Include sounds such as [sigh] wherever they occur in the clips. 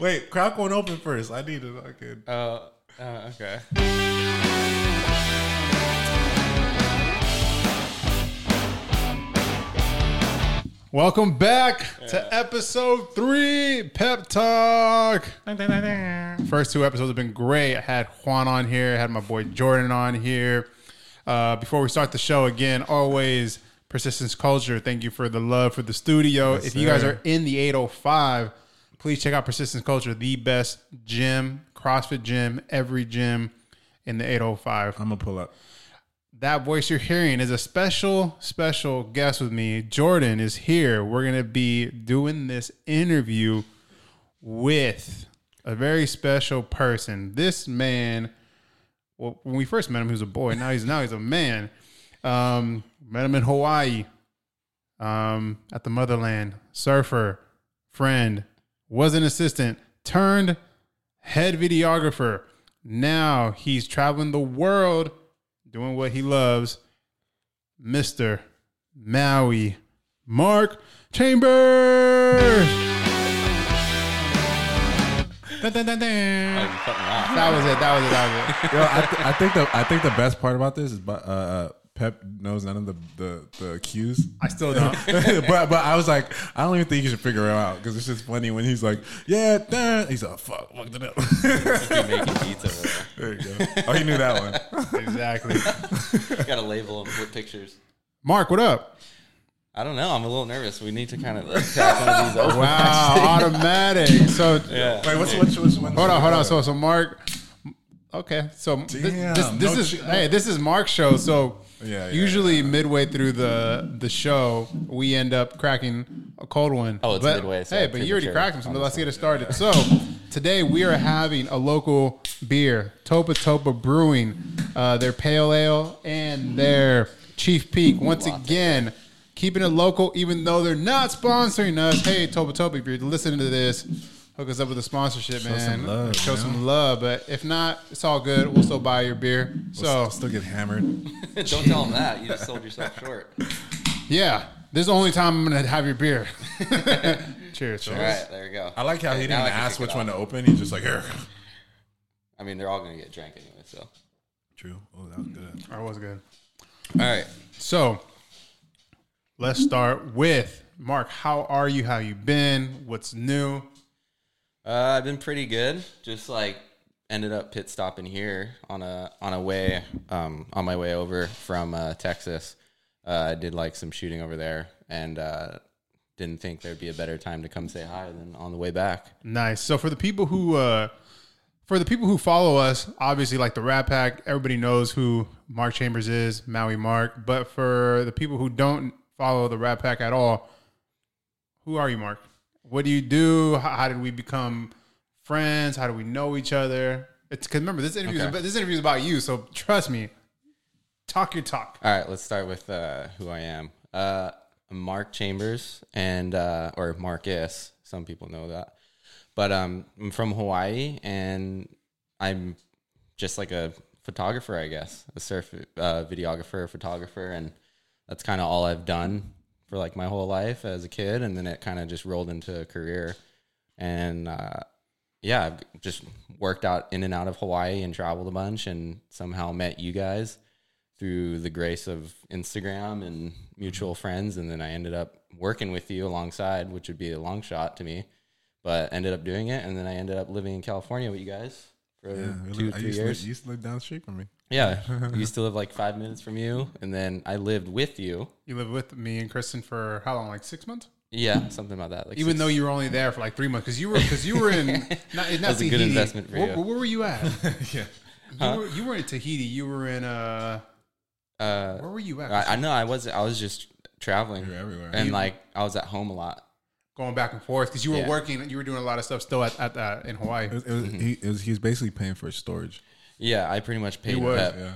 Wait, crack one open first. I need to fucking. Oh, uh, okay. Welcome back to episode three, Pep Talk. First two episodes have been great. I had Juan on here, I had my boy Jordan on here. Uh, before we start the show, again, always persistence culture. Thank you for the love for the studio. if you guys sir. are in the 805, please check out persistence culture, the best gym, CrossFit gym, every gym in the 805 I'm gonna pull up. that voice you're hearing is a special, special guest with me. Jordan is here. We're going to be doing this interview with a very special person. This man, well, when we first met him, he was a boy. Now he's now he's a man. Um, met him in Hawaii, um, at the motherland. Surfer, friend, was an assistant, turned head videographer. Now he's traveling the world doing what he loves, Mr. Maui Mark Chambers. Dun, dun, dun, dun. You cut me off. That was it. That was it. That was it. Yo, I, th- I think the I think the best part about this is, but uh, uh, Pep knows none of the the, the cues. I still don't. [laughs] but but I was like, I don't even think you should figure it out because it's just funny when he's like, yeah, damn. he's like, fuck, fucked it up. You're making beats over there you go. Oh, he knew that one. exactly. [laughs] Got to label them with pictures. Mark, what up? I don't know. I'm a little nervous. We need to kind of like crack one of these. Wow, automatic. [laughs] So Yeah. Wait, what's what's what's one? hold on, hold on. So so Mark. Okay, so Damn, this this no is shit. hey, this is Mark's show. So Yeah, yeah, usually midway through the the show, we end up cracking a cold one. Oh, it's but, midway, so hey, but you already cracked them, so let's get it started. So today we are having a local beer, Topa Topa Brewing, uh, their pale ale and their Chief Peak. Once again, keeping it local, even though they're not sponsoring us. Hey, Topa Topa, if you're listening to this. Hook us up with a sponsorship, man. some love, Show man. some love. But if not, it's all good. We'll still buy your beer. So I'll still get hammered. [laughs] Don't tell them that. You just sold yourself short. Yeah, this is the only time I'm gonna have your beer. Cheers. [laughs] Cheers. All right, there you go. I like how he didn't now ask which one to open. He's just like, here. I mean, they're all going to get drank anyway, so. True. Oh, that was good. That was good. All right. So let's start with Mark. How are you? How you been? What's new? Uh, I've been pretty good. Just like ended up pit stopping here on a on a way um, on my way over from uh, Texas. Uh, I did like some shooting over there, and uh, didn't think there'd be a better time to come say hi than on the way back. Nice. So for the people who uh for the people who follow us, obviously like the Rat Pack, everybody knows who Mark Chambers is, Maui Mark. But for the people who don't follow the Rat Pack at all, who are you, Mark? What do you do? How, how did we become friends? How do we know each other? It's because remember this interview Okay. is this interview is about you, so trust me. Talk your talk. All right, let's start with uh, who I am. Uh, Mark Chambers, and uh, or Marcus. Some people know that, but um, I'm from Hawaii, and I'm just like a photographer, I guess, a surf uh, videographer, photographer, and that's kind of all I've done for like my whole life as a kid, and then it kind of just rolled into a career, and uh, yeah, I've just worked out in and out of Hawaii and traveled a bunch, and somehow met you guys through the grace of Instagram and mutual friends, and then I ended up working with you alongside, which would be a long shot to me, but ended up doing it, and then I ended up living in California with you guys for Yeah, two, I three to, live, years. you used to live down the street from me. Yeah, I used to live like five minutes from you, and then I lived with you. You lived with me and Kristen for how long? Like six months? Yeah, something about that. Like Even six- though you were only there for like three months, because you were because you were in [laughs] not, not was a good investment for where, you. where were you at? [laughs] yeah. You, were, you were in Tahiti. You were in uh, uh, where were you at? I, I know I was I was just traveling You're everywhere. and You- like I was at home a lot. Going back and forth because you were Yeah. working. You were doing a lot of stuff still at, at uh, in Hawaii. It was, it was, he, it was, he was basically paying for storage. Yeah, I pretty much paid was, Pep Yeah.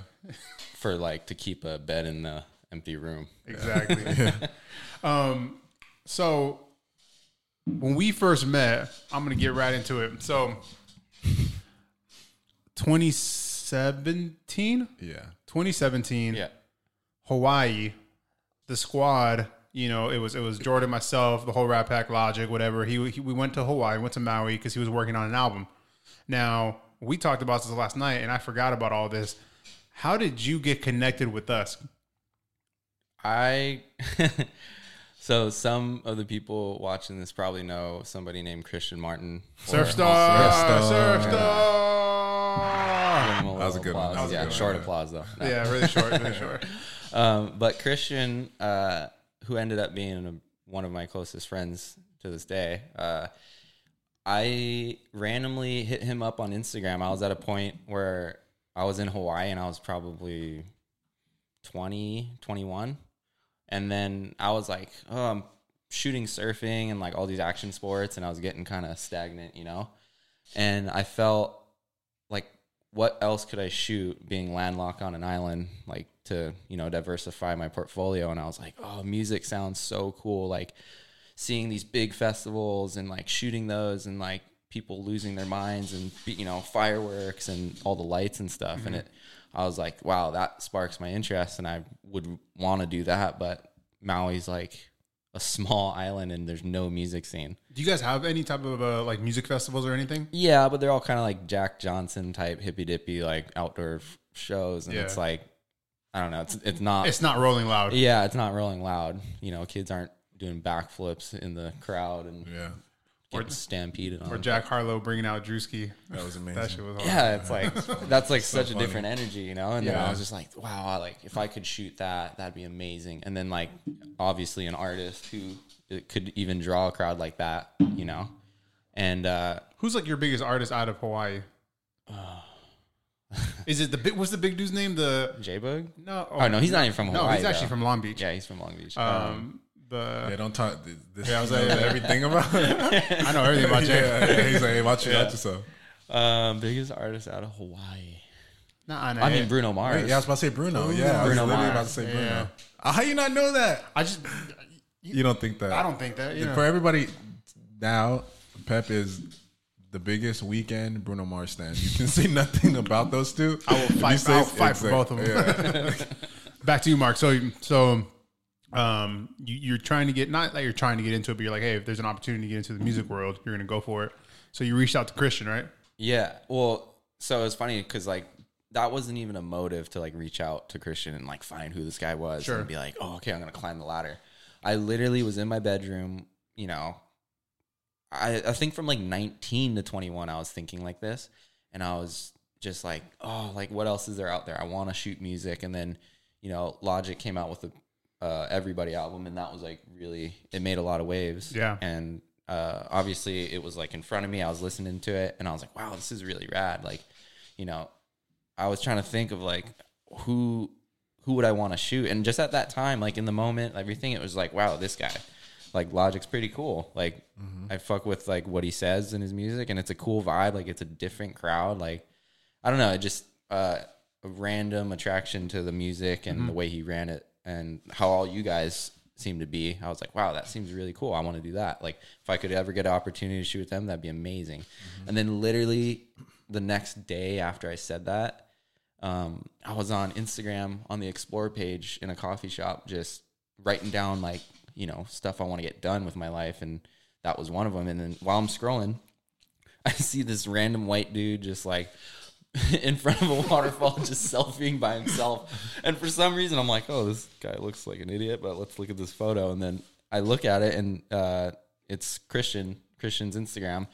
[laughs] for like to keep a bed in the empty room. Exactly. [laughs] um, so when we first met, I'm gonna get right into it. So 2017, Yeah. 2017, Yeah. Hawaii, the squad you know, it was it was Jordan, myself, the whole Rat Pack, Logic, whatever. He, he we went to Hawaii, went to Maui because he was working on an album. Now we talked about this last night, and I forgot about all this. How did you get connected with us? I [laughs] so some of the people watching this probably know somebody named Christian Martin. Surf Star, Surf Surf Star. Star. Give him a That was a little good one. That was a yeah, good one, short yeah. applause though. No. Yeah, really short, really [laughs] short. Um, but Christian, uh, who ended up being one of my closest friends to this day, uh, I randomly hit him up on Instagram. I was at a point where I was in Hawaii and I was probably 20, 21. And then I was like, oh, I'm shooting surfing and like all these action sports, and I was getting kind of stagnant, you know? And I felt like, what else could I shoot being landlocked on an island, like to, you know, diversify my portfolio? And I was like, oh, music sounds so cool. Like, seeing these big festivals and like shooting those and like people losing their minds and you know fireworks and all the lights and stuff and it i was like wow that sparks my interest and i would want to do that but maui's like a small [laughs] island and there's no music scene Do you guys have any type of uh, like music festivals or anything? yeah but they're all kind of like jack johnson type hippy dippy like outdoor f- shows and Yeah. it's like i don't know it's it's not It's not Rolling Loud. yeah it's not rolling loud you know kids aren't doing backflips in the crowd and Yeah, Or stampeded on Or Jack Harlow bringing out Drewski. that was [laughs] amazing. That shit was hard. yeah, it's like [laughs] that's like such funny. a different energy, you know. And then I was just like, wow, I- like if I could shoot that, that'd be amazing. And then like obviously an artist who could even draw a crowd like that, you know. And uh Who's like your biggest artist out of Hawaii? [sighs] Is it the big? What's the big dude's name? The J Boog? no. Oh no, he's not even from Hawaii. No, he's actually though. from Long Beach. Yeah, he's from Long Beach. Um, the Yeah, don't talk. This, Yeah, I was you know like- [laughs] everything about. [laughs] [laughs] I know everything about Jay. yeah, yeah, he's like, hey, watch, it, watch yourself. um, biggest artist out of Hawaii. Nah, nah, I mean Bruno Mars. Wait, yeah, I was about to say Bruno. Yeah, I was Bruno literally Mars. about to say Bruno. Yeah. How you not know that? I just You don't think that? I don't think that. You know. For everybody now, Pep is the biggest Weeknd Bruno Mars stand. You can say nothing about those two. I will If you fight. I'll fight for both of them. Yeah. Back to you, Mark. So, so, um, you, you're trying to get not that you're trying to get into it, but you're like, hey, if there's an opportunity to get into the music world, you're gonna go for it. So you reached out to Christian, right? Yeah. Well, so it's funny because like that wasn't even a motive to like reach out to Christian and like find who this guy was Sure. and be like, oh, okay, I'm gonna climb the ladder. I literally was in my bedroom, you know. I I think from like 19 to 21, I was thinking like this, and I was just like, oh, like what else is there out there? I want to shoot music, and then you know, Logic came out with the uh, Everybody album, and that was like really it made a lot of waves. Yeah. and uh, obviously it was like in front of me. I was listening to it, and I was like, wow, this is really rad. Like, you know, I was trying to think of like who who would I want to shoot, and just at that time, like in the moment, everything, it was like, wow, this guy. Like Logic's pretty cool. Like I fuck with like what he says in his music, and it's a cool vibe. Like it's a different crowd. Like I don't know, it just uh, a random attraction to the music and the way he ran it, and how all you guys seem to be. I was like, wow, that seems really cool. I want to do that. Like if I could ever get an opportunity to shoot with them, that'd be amazing. And then literally the next day after I said that, um, I was on Instagram on the explore page in a coffee shop, just writing down like you know stuff I want to get done with my life, and that was one of them. And then while I'm scrolling, [laughs] I see this random white dude just like [laughs] in front of a waterfall, just selfieing by himself. And for some reason, I'm like, oh, this guy looks like an idiot, but let's look at this photo. And then I look at it, and uh, it's Christian Christian's Instagram.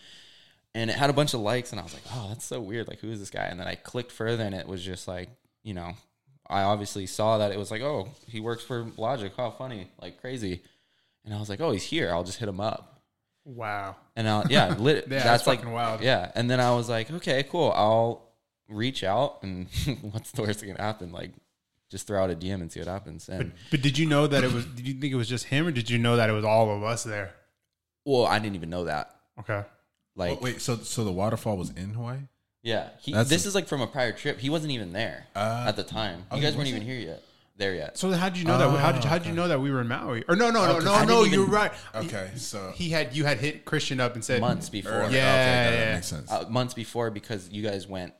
And it had a bunch of likes and i was like oh that's so weird. Like who is this guy? And then i clicked further and it was just like you know i obviously saw that it was like oh he works for logic. How funny. Like crazy. And i was like oh he's here. I'll just hit him up. Wow. and I'll, yeah, lit, [laughs] Yeah, that's that's like wild. yeah. And then i was like okay cool. I'll reach out and [laughs] what's the worst that can happen like just throw out a dm and see what happens and But did you know that it was? Did you think it was just him, or did you know that it was all of us there? well i didn't even know that Okay. like Oh, wait, so so the waterfall was in Hawaii? Yeah, he, this a- is like from a prior trip. He wasn't even there Uh, at the time. oh, You he guys weren't wasn't? even here yet. There yet. So how did you know that? How did you, how did you know that we were in Maui? Or no, no, no, Okay. no, no. didn't You're right. Okay, so He had you had hit Christian up and said months before. early. Yeah, okay, that, yeah. makes sense. Uh, months before because you guys went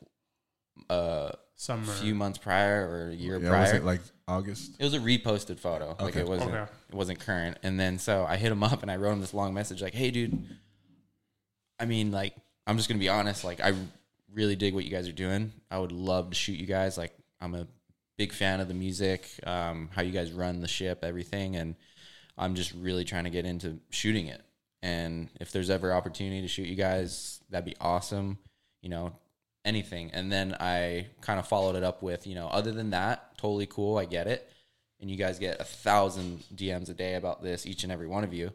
uh Summer. a few months prior or a year Yeah, prior. was it like August? It was a reposted photo. Like Okay. it wasn't Okay. it wasn't current. And then so I hit him up and I wrote him this long message like, "Hey dude, I mean like I'm just going to be honest, like I really dig what you guys are doing. I would love to shoot you guys. Like I'm a big fan of the music, um, how you guys run the ship, everything and I'm just really trying to get into shooting it. And if there's ever opportunity to shoot you guys, that'd be awesome. You know, anything. And then I kind of followed it up with, you know, other than that, totally cool. I get it. And you guys get a thousand DMs a day about this, each and every one of you.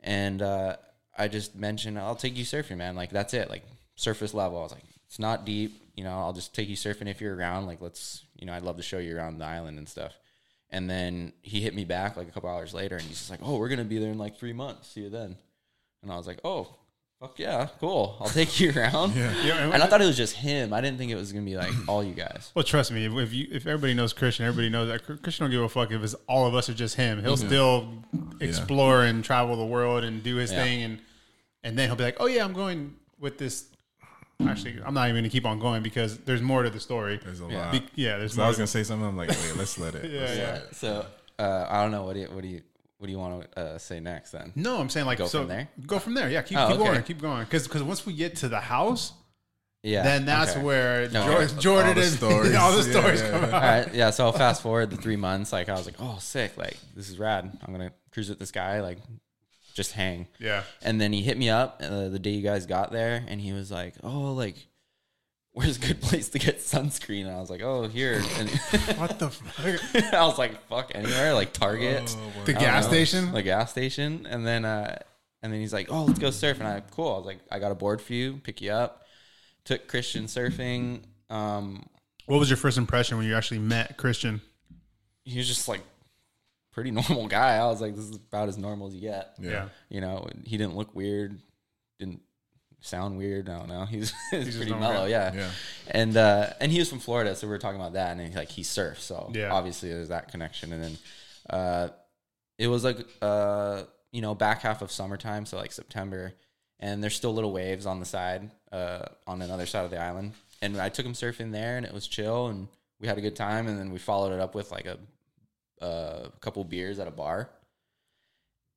And uh, I just mentioned, I'll take you surfing, man. Like, that's it. Like, surface level. I was like, it's not deep. You know, I'll just take you surfing if you're around. Like, let's, you know, I'd love to show you around the island and stuff. And then he hit me back like a couple hours later and he's just like, oh, we're going to be there in like three months. See you then. And I was like, oh, fuck yeah, cool. I'll take you around. Yeah. Yeah, And I thought it was just him. I didn't think it was gonna be like all you guys. Well, trust me. If, if you if everybody knows Christian, everybody knows that Christian don't give a fuck if it's all of us or just him. He'll still explore and travel the world and do his Yeah. thing, and and then he'll be like, "Oh yeah, I'm going with this." Actually, I'm not even gonna keep on going because there's more to the story. There's a Yeah. lot. Be- yeah, there's So I was gonna say something. I'm like, wait, let's let it. [laughs] Yeah, Let's yeah. let it. So uh, I don't know. What do you what do you what do you want to uh, say next then? no, I'm saying like Go so from there? Go from there. Yeah, keep, Oh, keep okay. going, keep going. Because because once we get to the house, Yeah. then that's okay. where No, Jor- okay. Jordan All the is [laughs] stories. all the Yeah, stories yeah, come yeah. out. All right. Yeah. So I'll fast forward the three months. Like I was like, oh, sick. Like this is rad. I'm gonna cruise with this guy. Like just hang. Yeah. And then he hit me up uh, the day you guys got there, and he was like, "Oh, like, where's a good place to get sunscreen?" And I was like, "Oh, here." [laughs] And What the fuck? [laughs] I was like, "Fuck, anywhere, like Target, Oh, The gas know, station? the gas station." And then, uh, and then he's like, "Oh, let's go surf." And I, cool. I was like, "I got a board for you. Pick you up." Took Christian surfing. Um, What was your first impression when you actually met Christian? he was just like pretty [laughs] normal guy. I was like, "This is about as normal as you get." Yeah. You know, he didn't look weird, didn't sound weird. I don't know. [laughs] He's, he's, just pretty mellow, yeah. Yeah. And uh, and he was from Florida, so we were talking about that, and he, like he surfs, so Yeah. obviously there's that connection. And then uh, it was like uh, you know back half of summertime, so like September, and there's still little waves on the side uh, on another side of the island. And I took him surfing there, and it was chill, and we had a good time. And then we followed it up with like a a couple beers at a bar,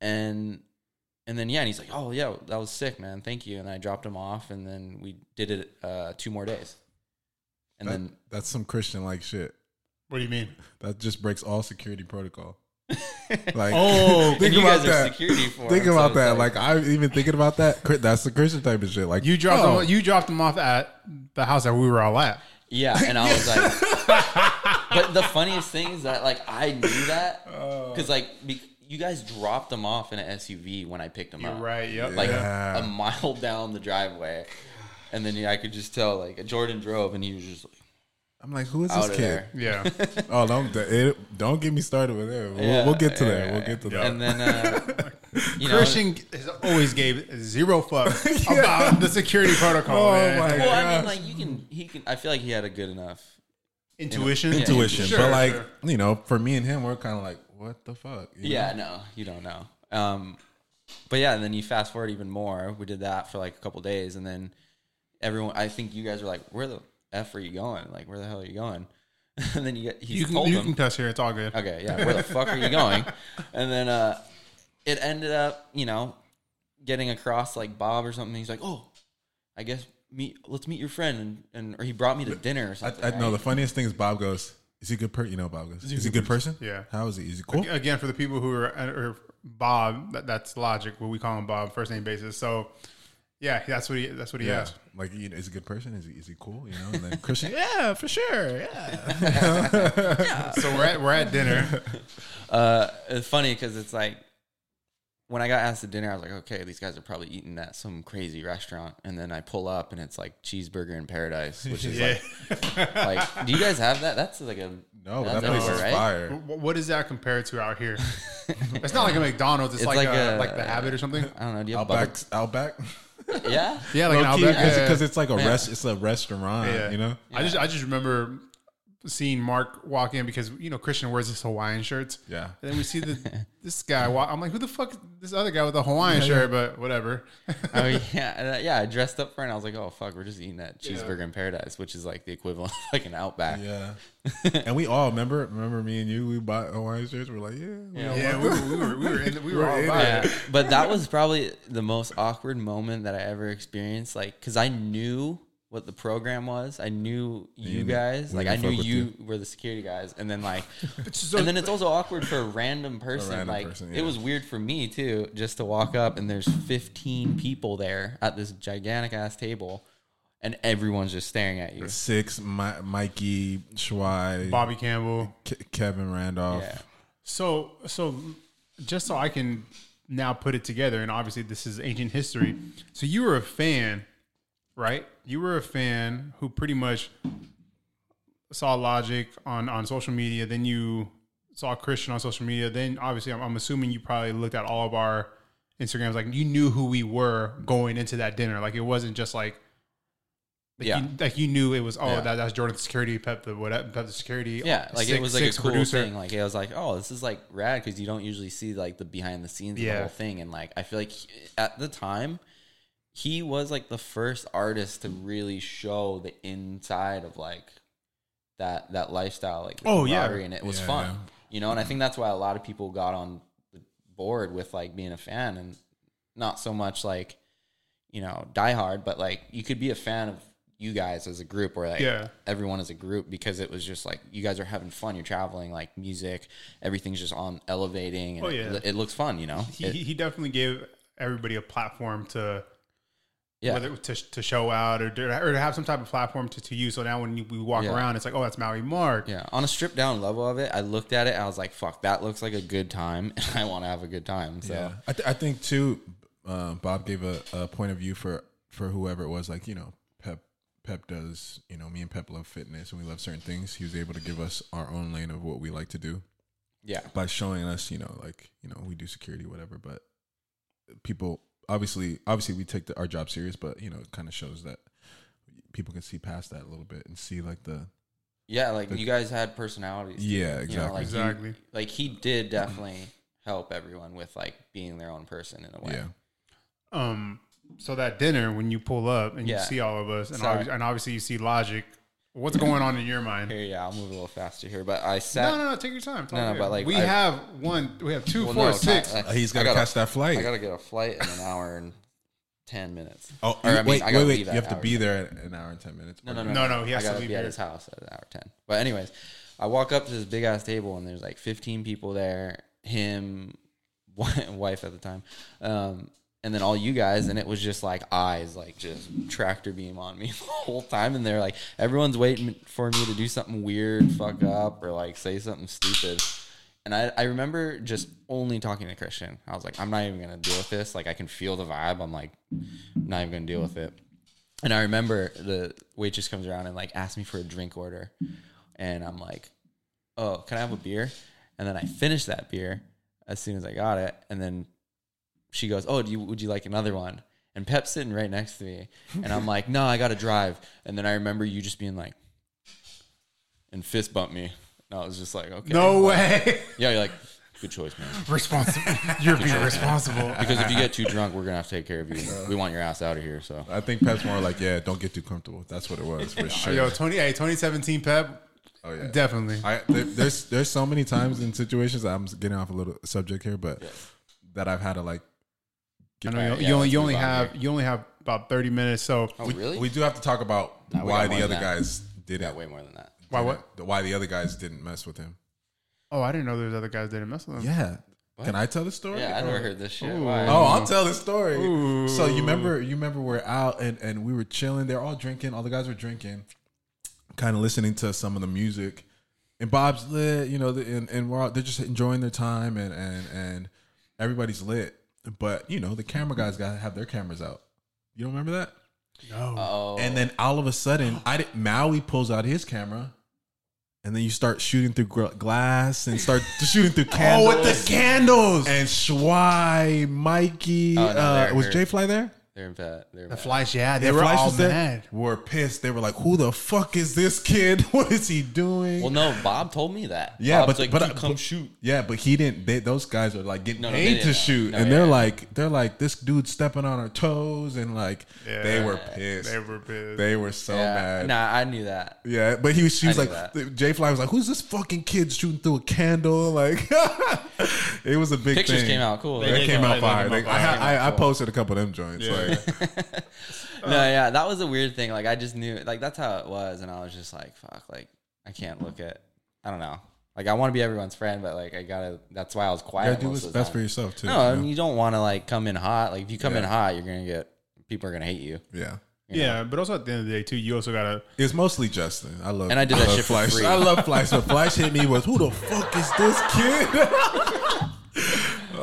and and then yeah, and he's like, "Oh yeah, that was sick, man. Thank you." And I dropped him off, and then we did it uh, two more days, and That- then that's some Christian like shit. What do you mean? That just breaks all security protocol. [laughs] Like, Oh, [laughs] think and you about guys are that. security for Think him, about it's that. Like, I'm even thinking about that. That's the Christian type of shit. Like You dropped oh, him, you dropped him off at the house that we were all at. yeah, and I was like, [laughs] but the funniest thing is that like I knew that because like be, you guys dropped them off in an SUV when I picked them You're up, right. Yep. like Yeah. a mile down the driveway, and then yeah, I could just tell like Jordan drove, and he was just like I'm like, who is this of kid? there. yeah. [laughs] Oh, don't it, don't get me started with it. We'll, Yeah, we'll get to yeah, that. yeah, We'll get to that. And then, uh, [laughs] you know, Christian has always gave zero fuck [laughs] about the security protocol. Oh man. my well, I mean, like you can, he can. I feel like he had a good enough. Intuition. Yeah. Intuition, Sure, but like sure. you know, for me and him, we're kind of like, what the fuck? Yeah, know? no, you don't know. Um, but yeah, and then you fast forward even more. We did that for like a couple days, and then everyone. I think you guys were like, "Where the f are you going? Like, where the hell are you going?" [laughs] and then you get You can you them, can here. It's all good. "Okay, yeah, where the fuck are you going?" [laughs] And then uh, it ended up, you know, getting across like Bob or something. He's like, "Oh, I guess meet. Let's meet your friend," and, and or he brought me to dinner or I, something. I know the funniest thing is Bob goes, "Is he a good person?" You know, Bob goes, "Is he a good person?" Yeah. How is he? Is he cool? Again, for the people who are or Bob, that, that's logic. What we call him Bob, first name basis. So, yeah, that's what he that's what he Yeah. asked. Like, you know, is he a good person? Is he is he cool? You know, and then Christian, [laughs] yeah, for sure, [laughs] yeah. So we're at we're at dinner. [laughs] Uh, it's funny because it's like when I got asked to dinner, I was like, okay, these guys are probably eating at some crazy restaurant, and then I pull up and it's like cheeseburger in paradise, [laughs] which is yeah. like, like, do you guys have that? That's like a No, that's that place everywhere, is right? fire. What is that compared to out here? [laughs] It's not like a McDonald's. It's, It's like, like a, a- like the Habit or something. I don't know. Do you have Outback, Bubba? Outback. Yeah, Yeah, like Outback. because it's like a Yeah. rest. It's a restaurant. Yeah. You know. I just I just remember seeing Mark walk in because you know Christian wears his Hawaiian shirts. Yeah. And then we see the [laughs] this guy. Walk, I'm like, who the fuck? Is this other guy with a Hawaiian shirt, but whatever. oh [laughs] yeah, yeah. I dressed up for it. and I was like, oh fuck, we're just eating that cheeseburger in paradise, which is like the equivalent of like an Outback. Yeah. [laughs] and we all remember remember me and you we bought Hawaiian shirts. We're like, yeah, we Yeah. all yeah, we were we were we were, in, we were all in about Yeah, it. but that was probably the most awkward moment that I ever experienced. Like, cause I knew what the program was. I knew you You- guys. we Like, I knew fuck with you were the security guys, and then like, [laughs] So- and then it's also awkward for a random person. random like, person, it was weird for me too, just to walk up and there's 15 people there at this gigantic ass table, and everyone's just staring at you. Six, Mi- Mikey, Schwei, Bobby Campbell. Ke- Kevin Randolph. Yeah. So so just so I can now put it together, and obviously this is ancient history. So you were a fan, right? You were a fan who pretty much saw Logic on on social media. Then you saw Christian on social media. Then obviously, I'm, I'm assuming you probably looked at all of our Instagrams. Like you knew who we were going into that dinner. Like it wasn't just like. Like Yeah. you, like you knew it was oh Yeah. that, that's Jordan Security Pep the whatever Pep the Security Yeah, like six- it was like a cool producer. thing. Like it was like, oh, this is like rad because you don't usually see like the behind the scenes of the whole thing. And like I feel like at the time, he was like the first artist to really show the inside of like that that lifestyle, like Oh, yeah. and it was Yeah, fun. yeah. You know, and I think that's why a lot of people got on the board with like being a fan and not so much like you know diehard, but like you could be a fan of you guys as a group or like Yeah. everyone as a group because it was just like you guys are having fun. You're traveling, like music, everything's just on elevating. And Oh, it- yeah. it, looks fun, you know. he, It- he he definitely gave everybody a platform to yeah, whether to, to show out or to, or to have some type of platform to, to use. So now when you, we walk Yeah. around, it's like, oh, that's Maui Mark. yeah. On a stripped down level of it, I looked at it. And I was like, "Fuck, that looks like a good time, [laughs] and I want to have a good time." So Yeah, I, th- I think too. Uh, Bob gave a, a point of view for for whoever it was. Like you know, Pep Pep does. You know, me and Pep love fitness and we love certain things. He was able to give us our own lane of what we like to do yeah, by showing us. You know, like you know, we do security, whatever. But people obviously, obviously, we take the, our job serious. But you know, it kind of shows that people can see past that a little bit and see like the yeah. Like you guys had personalities. too, Yeah, You know, exactly. like you- Exactly. like he did definitely help everyone with like being their own person in a way. yeah. Um. So that dinner when you pull up and Yeah. you see all of us, and, Sorry. obvi- and obviously you see Logic. What's going on in your mind? Here, yeah, I'll move a little faster here, but I sat. No, no, no. Take your time. It's all No, no, good. but, like, we I- have one. We have two, Well, four, no, six. I- Uh, he's I got to gotta- catch that flight. I gotta get a flight in an hour and ten minutes. oh, Or, I mean, wait, I wait, wait! You have to be there at an hour and ten minutes. No, no, no, No, no, he has I to gotta leave be at his house at an hour ten. But anyways, I walk up to this big ass table and there's like 15 people there. Him, [laughs] wife at the time, um, and then all you guys, and it was just like eyes, like just tractor beam on me [laughs] the whole time. And they're like, everyone's waiting for me to do something weird, fuck up, or like say something stupid. And I, I remember just only talking to Christian. I was like, I'm not even gonna deal with this. Like I can feel the vibe. I'm like, not even gonna deal with it. And I remember the waitress comes around and like asks me for a drink order, and I'm like, "Oh, can I have a beer?" And then I finish that beer as soon as I got it, and then she goes, "Oh, do you would you like another one?" And Pep's sitting right next to me, and I'm like, "No, I got to drive." And then I remember you just being like, and fist bump me, and I was just like, "Okay, No way. yeah." You're like, "Good choice, man." responsible. You're being responsible. Because if you get too drunk, we're gonna have to take care of you. We want your ass out of here. So I think Pep's more like, yeah, don't get too comfortable. That's what it was for sure. Yo, Tony. Hey, 2017 Pep. oh yeah, Definitely. I there, there's there's so many times in situations. I'm getting off a little subject here, but that I've had to like. I know Alright, you, yeah, you only you only on have here. you only have about 30 minutes. So oh We, really? we do have to talk about Nah, why the other guys did got it. way more than that. why what? Why the other guys didn't mess with him? Oh, I didn't know there was other guys that didn't mess with him. Yeah. Can I tell the story? Yeah, I never heard this shit. Why? Oh, I'll tell the story. Ooh. So you remember, you remember we're out and, and we were chilling. They're all drinking. All the guys were drinking, kind of listening to some of the music. And Bob's lit, you know, the- and, and we're all, they're just enjoying their time and, and, and everybody's lit. But, you know, the camera guys got to have their cameras out. You don't remember that? No. Oh, And then all of a sudden, I did, Maui pulls out his camera. And then you start shooting through gr- glass and start [laughs] shooting through candles. Oh, with the candles. And Schwai, Mikey, Oh, no, uh, was hurt. Jay Fly there? They're bad. They're The mad. flights, yeah, they The were Flash all was there, mad. Were pissed. They were like, "Who the fuck is this kid? [laughs] What is he doing?" Well, no, Bob told me that. Yeah, Bob's but like, but, "Dude, I- come but- shoot. Yeah, but he didn't. They, those guys are like getting No, no, they paid didn't to shoot, No, and yeah, they're yeah. like, they're like, this dude stepping on our toes, and like, they Yeah. were pissed. They were pissed. They were so Yeah, mad. nah, I knew that. Yeah, but he was. She was I like, knew that. Jay Fly was like, "Who's this fucking kid shooting through a candle?" [laughs] Like, it was a big Pictures thing. came out cool. They, right? did came out they fire. came out They- I, fire. I, I posted a couple of them joints. Like, [laughs] no, uh, yeah, that was a weird thing. Like I just knew, like that's how it was, and I was just like, fuck, like I can't look at. I don't know. Like I want to be everyone's friend, but like I gotta. That's why I was you quiet. gotta do most what's of the best for time. yourself too. No, you know? you don't want to like come in hot. Like if you come in Yeah. hot, you're gonna get people are gonna hate you. yeah. you know? Yeah, but also at the end of the day too, you also gotta. It's mostly Justin. I love And I did that love shit for Flash. free. I love Flash. So Flash hit me with who the fuck is this kid? [laughs]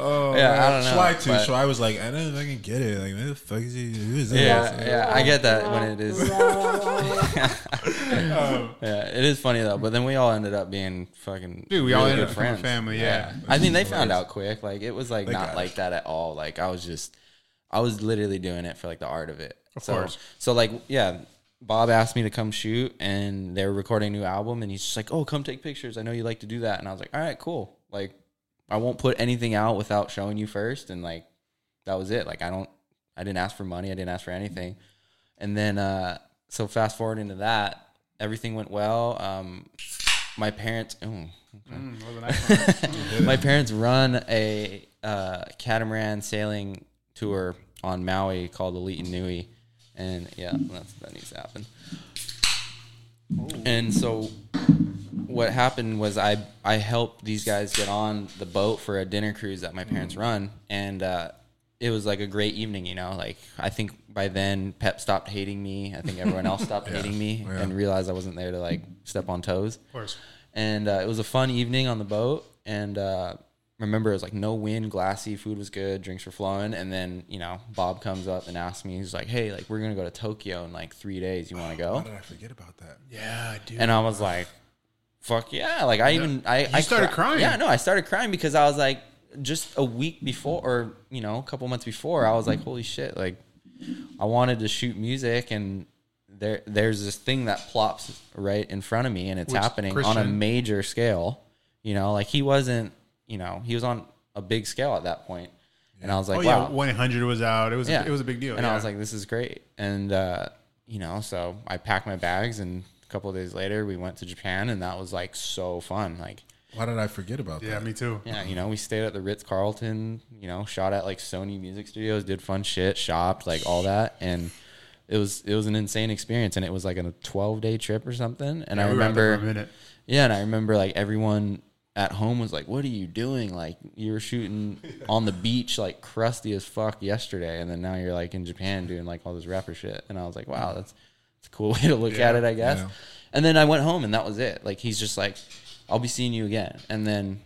oh, Yeah, I man. don't know, Fly too. So I was like, I don't fucking get it. Like, who the fuck is he? Who is this? Yeah, yeah, I get that when it is. [laughs] Um, [laughs] yeah, it is funny though. But then we all ended up being fucking Dude, we all ended up becoming friends. family, yeah. I mean, they [laughs] found out quick. Like it was like They got not it. like that at all. Like I was just, I was literally doing it for like the art of it. Of so, course. So like yeah. Bob asked me to come shoot, and they were recording a new album, and he's just like, "Oh, come take pictures. I know you like to do that." And I was like, "All right, cool. Like, I won't put anything out without showing you first. And like, that was it. Like, I don't, I didn't ask for money. I didn't ask for anything. And then, uh, so fast forward into that, everything went well. Um, my parents, oh, Mm, was a nice [laughs] my parents run a uh, catamaran sailing tour on Maui called Alii Nui, and yeah, that's, that needs to happen. And so, what happened was I I helped these guys get on the boat for a dinner cruise that my parents run, and uh, it was like a great evening. You know, like I think by then Pep stopped hating me. I think everyone else stopped [laughs] hating me Yeah. and realized I wasn't there to like step on toes Of course. and uh, it was a fun evening on the boat. And uh, remember, it was like no wind, glassy, food was good, drinks were flowing. And then you know, Bob comes up and asks me, he's like, "Hey, like we're gonna go to Tokyo in like three days. You want to Why go?" did I forget about that? Yeah, dude. And I was like, "Fuck yeah!" Like I even I I started cry- crying. Yeah, no, I started crying because I was like, just a week before, or you know, a couple months before, I was like, "Holy shit!" Like I wanted to shoot music and. There, there's this thing that plops right in front of me, and it's Which happening on a major scale. You know, like he wasn't, you know, he was on a big scale at that point. And I was like, oh wow. yeah, one hundred was out. It was Yeah. it was a big deal. And yeah. I was like, this is great. And, uh, you know, so I packed my bags and a couple of days later we went to Japan and that was like so fun. Like, Why did I forget about yeah, that? Yeah, me too. yeah, you know, we stayed at the Ritz Carlton, you know, shot at like Sony music studios, did fun shit, shopped, like all that. And it was, it was an insane experience. And it was like a 12 day trip or something. And I we were remember, a minute. yeah, and I remember like everyone at home was like, "What are you doing? Like you were shooting [laughs] on the beach, like crusty as fuck yesterday, and then now you're like in Japan doing like all this rapper shit." And I was like, "Wow, that's that's a cool [laughs] way to look at it, I guess." yeah. And then I went home, and that was it. Like he's just like, "I'll be seeing you again," and then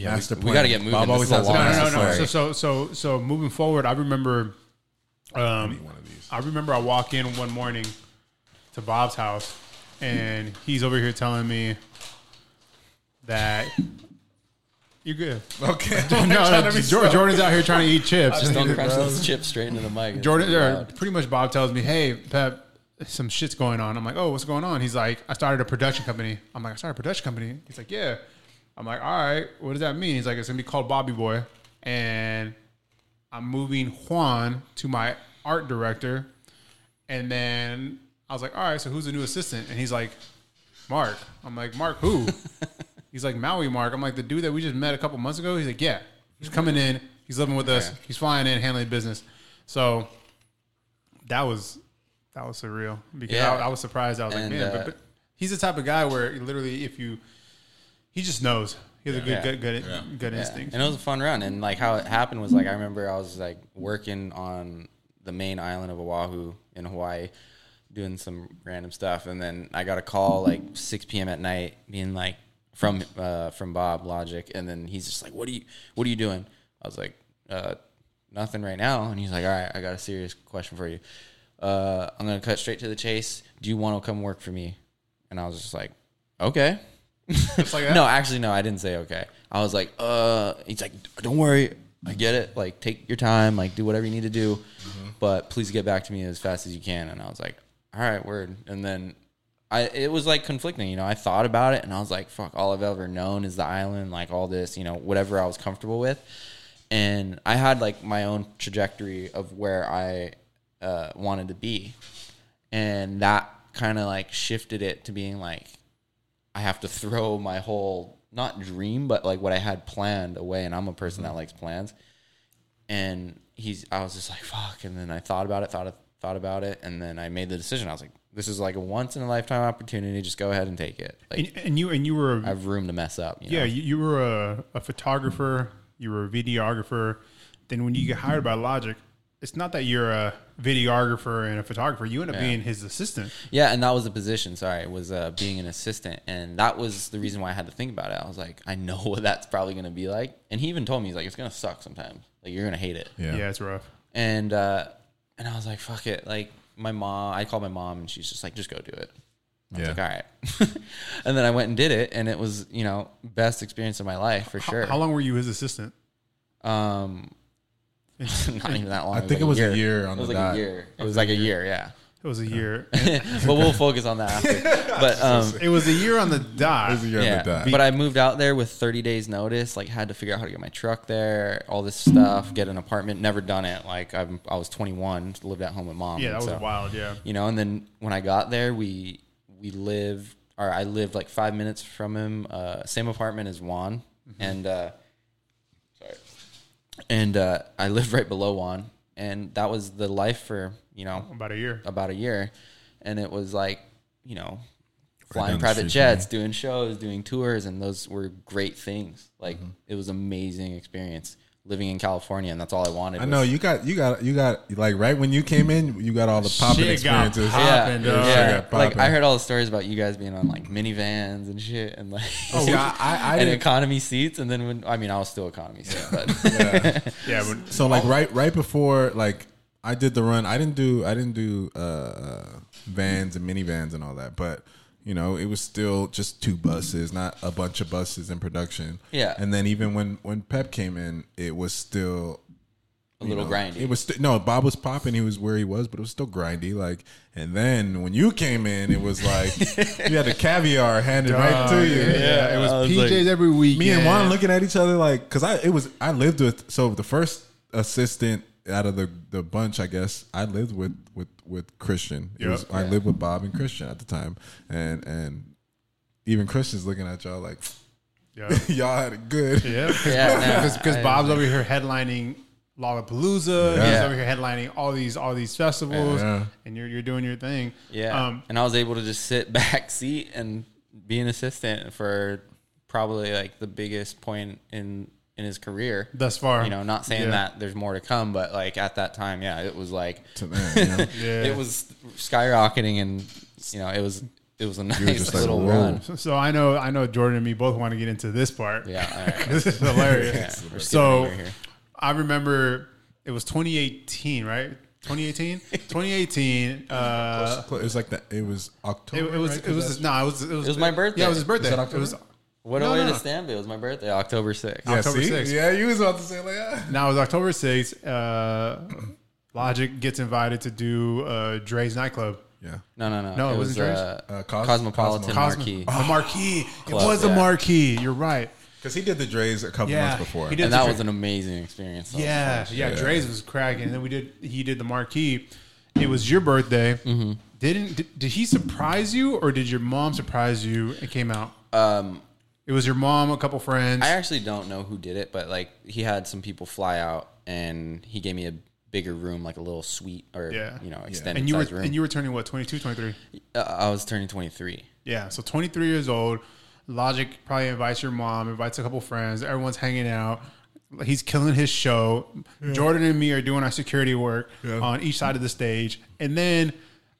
yeah, Master we, plan. got to get moving. Bob always has a long No, no, no, no. So, so, so, so moving forward, I remember, um, One of these. I remember I walk in one morning to Bob's house, and he's over here telling me that you're good. Okay. [laughs] no, [laughs] no, Jor- Jordan's out here trying to eat chips. Just don't crunch those chips straight into the mic. Jordan, pretty much Bob tells me, "Hey, Pep, some shit's going on." I'm like, "Oh, what's going on?" He's like, "I started a production company." I'm like, "I started a production company." He's like, "Yeah." I'm like, "All right, what does that mean?" He's like, "It's gonna be called Bobby Boy, and I'm moving Juan to my art director." And then I was like, "All right, so who's the new assistant?" And he's like, "Mark." I'm like, "Mark who?" [laughs] he's like, "Maui Mark." I'm like, "The dude that we just met a couple months ago." He's like, "Yeah, he's coming in. He's living with us. Yeah. He's flying in, handling business." So that was that was surreal because Yeah. I, I was surprised. I was And, like, man, uh, but, but he's the type of guy where literally, if you, he just knows. He has a good, Yeah. good, good, Yeah. good Yeah. instinct. And it was a fun run. And like how it happened was like I remember I was like working on the main island of Oahu in Hawaii, doing some random stuff, and then I got a call like 6 p.m. at night, being like from uh, from Bob Logic, and then he's just like, "What are you What are you doing?" I was like, uh, "Nothing right now," and he's like, "All right, I got a serious question for you. Uh, I'm gonna cut straight to the chase. Do you want to come work for me?" And I was just like, "Okay." Like [laughs] no, actually, no, I didn't say okay. I was like, uh, he's like, don't worry, I get it. Like, take your time. Like, do whatever you need to do, Mm-hmm. but please get back to me as fast as you can." And I was like, "All right, word." And then I it was like conflicting. You know, I thought about it, and I was like, "Fuck, all I've ever known is the island. Like all this, you know, whatever I was comfortable with." And I had like my own trajectory of where I uh, wanted to be, and that kind of like shifted it to being like I have to [laughs] throw my whole not dream, but like what I had planned away. And I'm a person that likes plans. And he's, I was just like, fuck. And then I thought about it, thought thought about it, and then I made the decision. I was like, this is like a once in a lifetime opportunity. Just go ahead and take it. Like And, and you and you were I have room to mess up. You know? yeah you, you were a, a photographer, you were a videographer. Then when you get hired by Logic, it's not that you're a videographer and a photographer. You end up Yeah. being his assistant. Yeah, and that was the position. Sorry, it was uh, being an assistant, and that was the reason why I had to think about it. I was like, I know [laughs] what that's probably going to be like, and he even told me he's like, it's going to suck sometimes. Like you're going to hate it. Yeah. Yeah, it's rough. and uh, and I was like, fuck it. Like my mom, I called my mom, and she's just like, just go do it. I was Yeah. like, all right. [laughs] and then I went and did it, and it was you know best experience of my life for sure. How long were you his assistant? Um, [laughs] not even that long. I think it was a year on it was the like dot. a year. It was like a year, yeah. It was a year. [laughs] but we'll focus on that after. [laughs] But um, it was a year on the dot. It was a year yeah. on the dot. But I moved out there with 30 days notice. Like had to figure out how to get my truck there, all this stuff, get an apartment. Never done it. Like I'm, I was 21, lived at home with mom. Yeah, that was wild. Yeah. you know and then when i got there we we lived or i lived like five minutes from him uh same apartment as juan and uh sorry and uh i lived right below juan, and that was the life for you know About a year. about a year. And it was like you know flying the private street jets doing shows doing tours. And those were great things. Like Mm-hmm. it was amazing experience living in california and that's all i wanted I was- know you got you got you got like right when you came in, you got all the popping Shit got experiences. popped. yeah, Poppin', yeah. Shit got Like. I heard all the stories about you guys being on like minivans and shit, and like Oh, yeah, I, I [laughs] and didn't. economy seats. And then when I mean, I was still economy seat, but Yeah, but [laughs] [laughs] So like right right before like I did the run, I didn't do I didn't do uh vans and minivans and all that, but you know it was still just two buses, not a bunch of buses in production. Yeah. and then even when when Pep came in, it was still a little know, grindy. It was st- no Bob was popping. He was where he was, but it was still grindy. Like, and then when you came in, it was like you had the caviar handed right to you. yeah, it was, was PJs like- every week. Me and Juan looking at each other like, because I it was I lived with so the first assistant out of the the bunch, I guess I lived with with with Christian. Yep. was, I lived with Bob and Christian at the time, and and even Christian's looking at y'all like Yeah. [laughs] y'all had it good. Yeah, [laughs] Yeah, because I- Bob's over here headlining Lollapalooza. He's over here headlining all these all these festivals, Yeah. and you're you're doing your thing. yeah. Um, and I was able to just sit [laughs] back seat and be an assistant for probably like the biggest point in in his career. thus far, You know, not saying Yeah. that there's more to come, but like at that time, yeah, it was like To them, you? Yeah. [laughs] it was skyrocketing, and you know, it was it was a nice just like, little whoa. run. So, [laughs] so I know I know Jordan and me both want to get into this part. Yeah, all [laughs] right. this is hilarious. Yeah, so. I remember it was 2018, right? 2018, 2018. Uh, it was like that. It was October. it was right? it 'Cause was that's- no, it was it was, It was my birthday. Yeah, it was his birthday. that it was What a No, way no, to no. stamp it. It was my birthday, October 6th. yeah, October see? 6th. Yeah, you was about to say like ah. now it was October 6th. Uh, Logic gets invited to do uh, Drai's nightclub. Yeah. No, no, no. No, it it was wasn't Drai's? uh, Uh, Cos- Cosmopolitan Cosmo. Marquee. A marquee. It Club, [gasps] was a yeah. marquee. You're right. Because he did the Drai's a couple Yeah, months before. he did. and that the was an amazing experience. Yeah, yeah. Yeah. Drai's was cracking. And then we did. He did the marquee. It was your birthday. Mm-hmm. Didn't did, did he surprise you or did your mom surprise you? and came out. Um, It was your mom, a couple friends. I actually don't know who did it, but like he had some people fly out, and he gave me a bigger room, like a little suite or Yeah. you know extended and you were size room. and you were turning what 22, 23? uh, I was turning 23. Yeah, so 23 years old. Logic probably invites your mom, invites a couple friends. Everyone's hanging out. He's killing his show. Jordan and me are doing our security work Yeah. on each side of the stage. And then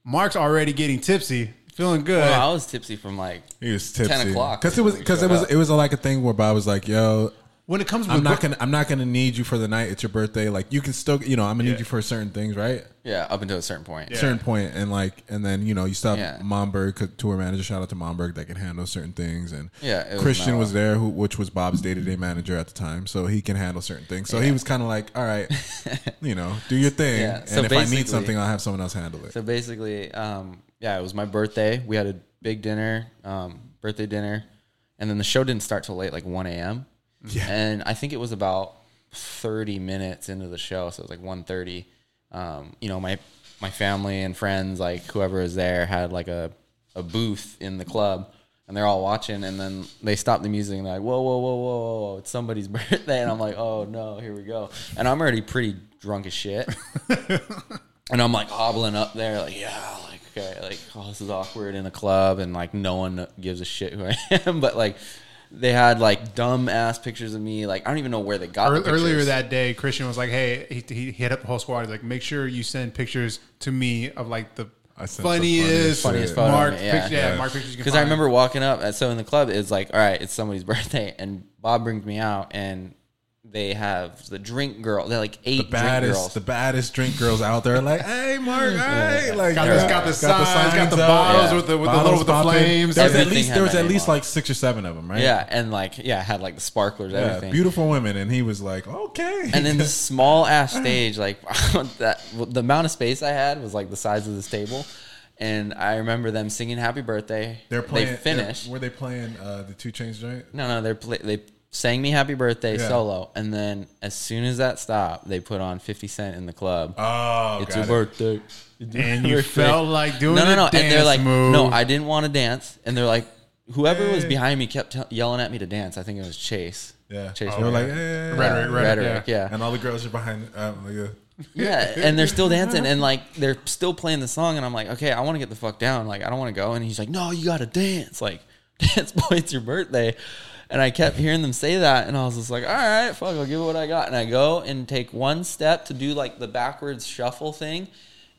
Mark's already getting tipsy, feeling good. Well, I was tipsy from like He was tipsy. 10 o'clock because it was when we because it was it was like a thing where Bob was like, "Yo, when it comes with I'm not gonna I'm not gonna need you for the night. It's your birthday. Like you can still you know I'm gonna Yeah. need you for certain things, right? Yeah, up until a certain point. Certain point, and like and then you know you stop Yeah. Momberg could- tour manager. Shout out to Momberg that can handle certain things, and Yeah, it was Christian was there, who which was Bob's day to day manager at the time, so he can handle certain things. So he was kind of like, all right, [laughs] you know, do your thing, Yeah, and so if I need something, I'll have someone else handle it. So basically, um, yeah, it was my birthday. We had a big dinner, um, birthday dinner, and then the show didn't start till late, like one a.m. Yeah. and I think it was about thirty minutes into the show, so it was like one thirty. Um, you know, my my family and friends, like whoever was there, had like a a booth in the club. And they're all watching, and then they stop the music, and they're like, "Whoa, whoa, whoa, whoa, whoa, whoa! It's somebody's [laughs] birthday!" And I'm like, "Oh no, here we go!" And I'm already pretty drunk as shit, [laughs] and I'm like hobbling up there, like, yeah, like, okay, like, oh, this is awkward in a club, and like, no one gives a shit who I [laughs] am. But like, they had like dumb ass pictures of me. Like, I don't even know where they got Ear- the earlier that day, Christian was like, "Hey, he, he he hit up the whole squad. He's like, make sure you send pictures to me of like the I sent the funniest, funniest Funniest photo Mark me, yeah. picture, yeah, Yeah. Mark pictures. Because I remember walking up, so in the club, it's like, all right, it's somebody's [laughs] birthday, and Bob brings me out, and they have the drink girl. They're like eight The drink baddest, girls. the baddest drink girls out there, like, [laughs] hey, Mark, hey, like, Got, yeah. the, got the signs, got the bottles Yeah. with the with the little with the flames. There was at least there was at least on like six or seven of them, right? yeah, and like, yeah, had like the sparklers, Yeah, everything. beautiful women, and he was like, okay. and in this small ass [laughs] stage, like [laughs] that, the amount of space I had was like the size of this table. And I remember them singing "Happy Birthday." they're playing. They finished. Were they playing uh, the 2 Chainz joint? No, no, they're play, they sang me "Happy Birthday" Yeah. solo, and then as soon as that stopped, they put on Fifty Cent in the club. Oh, it's got your it. birthday, It's [laughs] your and you birthday. felt like doing no, no, no, and they're like, move. no, I didn't want to dance, and they're like, whoever was behind me kept t- yelling at me to dance. I think it was Chase. Yeah, Chase. they were Redick. like, hey, Rhetoric, rhetoric, Rhetoric, yeah. and all the girls are behind. Um, like, uh, Yeah, and they're still dancing, and like they're still playing the song, and I'm like, okay, I want to get the fuck down. Like, I don't want to go. And he's like, no, you got to dance. Like, [laughs] dance, boy, it's your birthday. And I kept hearing them say that, and I was just like, all right, fuck, I'll give it what I got. And I go and take one step to do like the backwards shuffle thing,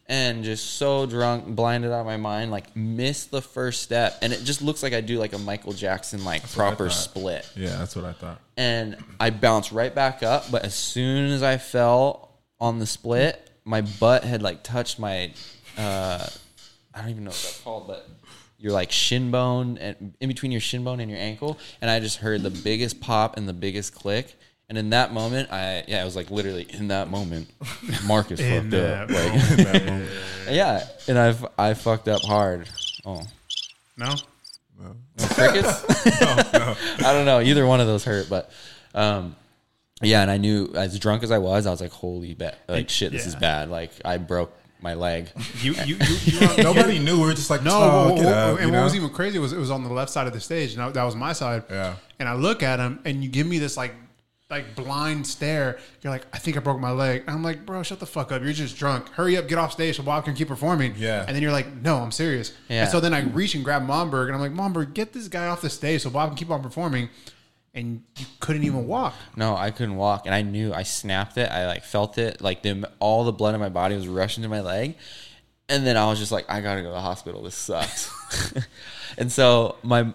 and just so drunk, blinded out of my mind, like miss the first step, and it just looks like I do like a Michael Jackson like what I proper split yeah, that's what I thought. and I bounced right back up. But as soon as I fell on the split, my butt had like touched my, uh, I don't even know what that's called, but your like shin bone and in between your shin bone and your ankle, and I just heard the biggest pop and the biggest click. And in that moment, I yeah, it was like literally in that moment, Marcus [laughs] fucked up. Like, [laughs] yeah, and I've I fucked up hard. Oh, no. no, crickets. [laughs] I don't know. Either one of those hurt, but um, yeah. And I knew as drunk as I was, I was like, "Holy bet! Like shit, this is bad." Like I broke my leg. You you you, you were- [laughs] Nobody knew. We were just like, No, oh, well, get well, up, and what know? was even crazy was it was on the left side of the stage, and I, that was my side. Yeah. And I look at him, and you give me this like, like blind stare. You're like, I think I broke my leg. And I'm like, bro, shut the fuck up. You're just drunk. Hurry up, get off stage so Bob can keep performing. Yeah. And then you're like, no, I'm serious. Yeah. And so then I reach and grab Momberg, and I'm like, Momberg, get this guy off the stage so Bob can keep on performing. And you couldn't even walk. No, I couldn't walk, and I knew I snapped it. I like felt it, like the all the blood in my body was rushing to my leg, and then I was just like, I gotta go to the hospital. This sucks. [laughs] and so my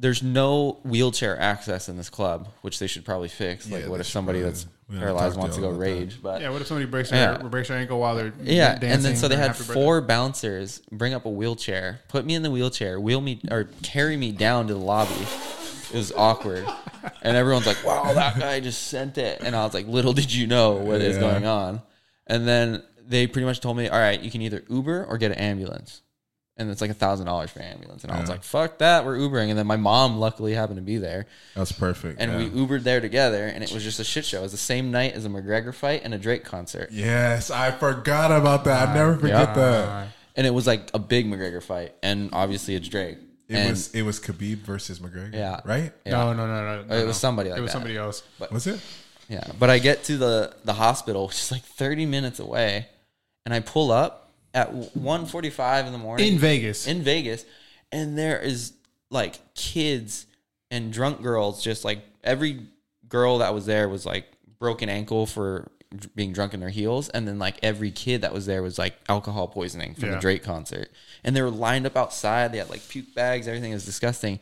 there's no wheelchair access in this club, which they should probably fix. Like, Yeah, what if somebody probably- that's paralyzed talked to wants to go y'all that. rage? But Yeah, what if somebody breaks their Yeah. breaks their ankle while they're Yeah, dancing? and then so they had happy birthday? four bouncers bring up a wheelchair, put me in the wheelchair, wheel me or carry me down to the lobby. It was awkward, and everyone's like, "Wow, that guy just sent it," and I was like, "Little did you know what is Yeah. going on." And then they pretty much told me, "All right, you can either Uber or get an ambulance." And it's like a thousand dollars for an ambulance, and I was Yeah. like, "Fuck that, we're Ubering." And then my mom luckily happened to be there, That's perfect. and yeah. we Ubered there together, and it was just a shit show. It was the same night as a McGregor fight and a Drake concert. Yes, I forgot about that. I never forget that. and it was like a big McGregor fight, and obviously it's Drake. It and was it was Khabib versus McGregor. Yeah. Right? yeah, No, no, no, no. no, It no. was somebody like that. It was that. somebody else. Was it? yeah. But I get to the the hospital, which is like thirty minutes away, and I pull up at 1.45 in the morning In Vegas. in Vegas, and there is like kids and drunk girls, just like every girl that was there was like broken ankle for dr- being drunk in their heels, and then like every kid that was there was like alcohol poisoning from Yeah. the Drake concert, and they were lined up outside. They had like puke bags, everything was disgusting.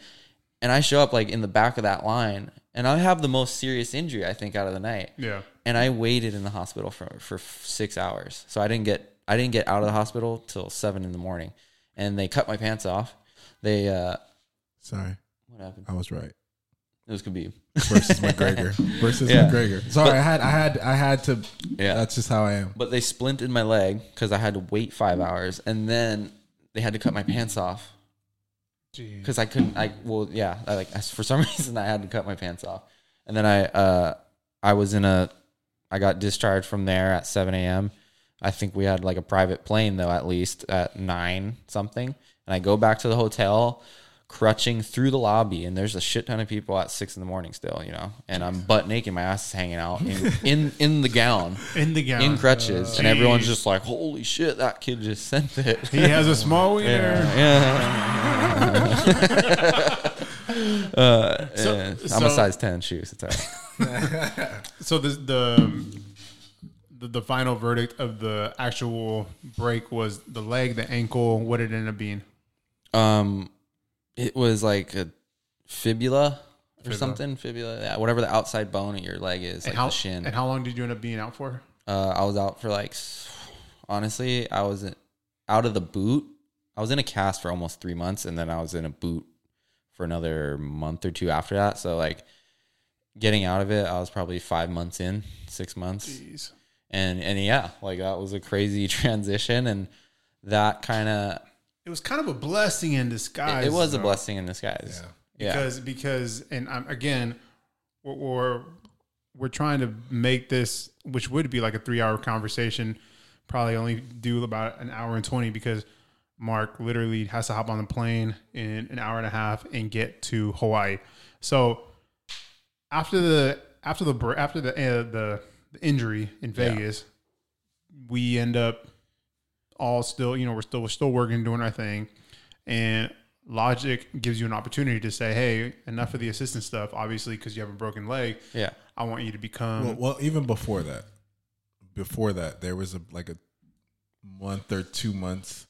and I show up like in the back of that line, and I have the most serious injury I think out of the night. Yeah. And I waited in the hospital for for six hours, so I didn't get I didn't get out of the hospital till seven in the morning, and they cut my pants off. They uh, Sorry, what happened? I was right. It was Khabib. Versus [laughs] McGregor. Versus Yeah. McGregor. Sorry, I had, I had, I had to. Yeah. that's just how I am. But they splinted my leg because I had to wait five hours, and then they had to cut my pants off because I couldn't. I well, yeah, I, like for some [laughs] reason I had to cut my pants off, and then I uh I was in a I got discharged from there at seven a.m. I think we had like a private plane though at least at nine something, and I go back to the hotel. Crutching through the lobby, and there's a shit ton of people at six in the morning still, you know, and I'm butt naked, my ass is hanging out in [laughs] in, in the gown, In the gown. in crutches, and everyone's just like, "Holy shit, that kid just sent it." He has a small [laughs] wiener. yeah. [laughs] uh, So- yeah. I'm so- a size ten shoes. It's all right. So the the, the the final verdict of the actual break was the leg, the ankle. What did it end up being? Um, it was like a fibula or Fibula. something. Fibula, yeah, whatever the outside bone of your leg is, like how the shin. and how long did you end up being out for? Uh, I was out for like, s- honestly, I was out of the boot. I was in a cast for almost three months, and then I was in a boot for another month or two after that. So like, getting out of it, I was probably five months in, six months, Jeez. and and yeah, like that was a crazy [laughs] transition, and that kind of It was kind of a blessing in disguise. it, was a blessing in disguise. Yeah, because because and I'm, again we're, we're we're trying to make this which would be like a three hour conversation probably only do about an hour and 20 because mark literally has to hop on the plane in an hour and a half and get to hawaii so after the after the after the uh, the, the injury in Yeah. vegas we end up all still you know we're still we're still working doing our thing. And logic gives you an opportunity to say hey enough of the assistant stuff obviously because you have a broken leg. Yeah. i want you to become Well, well, even before that, before that, there was a like a month or two months,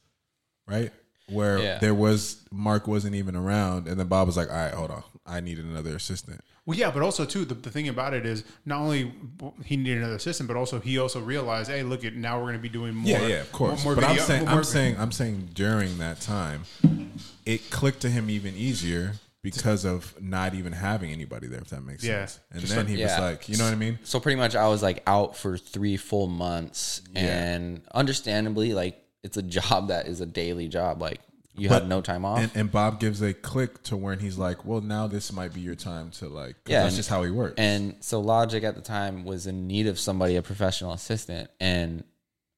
right, where Yeah. there was Mark wasn't even around, and then Bob was like, "All right, hold on, I need another assistant." Well, yeah, but also too the, the thing about it is not only he needed another assistant, but also he also realized, hey, look at now we're going to be doing more. Yeah, yeah, of course. more but I'm saying, more- I'm saying, I'm saying during that time, it clicked to him even easier because of not even having anybody there. If that makes Yeah. sense. And Just then like- he was like, you know what I mean? So pretty much, I was like out for three full months, and understandably, like it's a job that is a daily job. Like you But- have no time off. And, and Bob gives a click to when he's like, well, now this might be your time to like." Yeah, that's and- just how he works. And so Logic at the time was in need of somebody, a professional assistant, and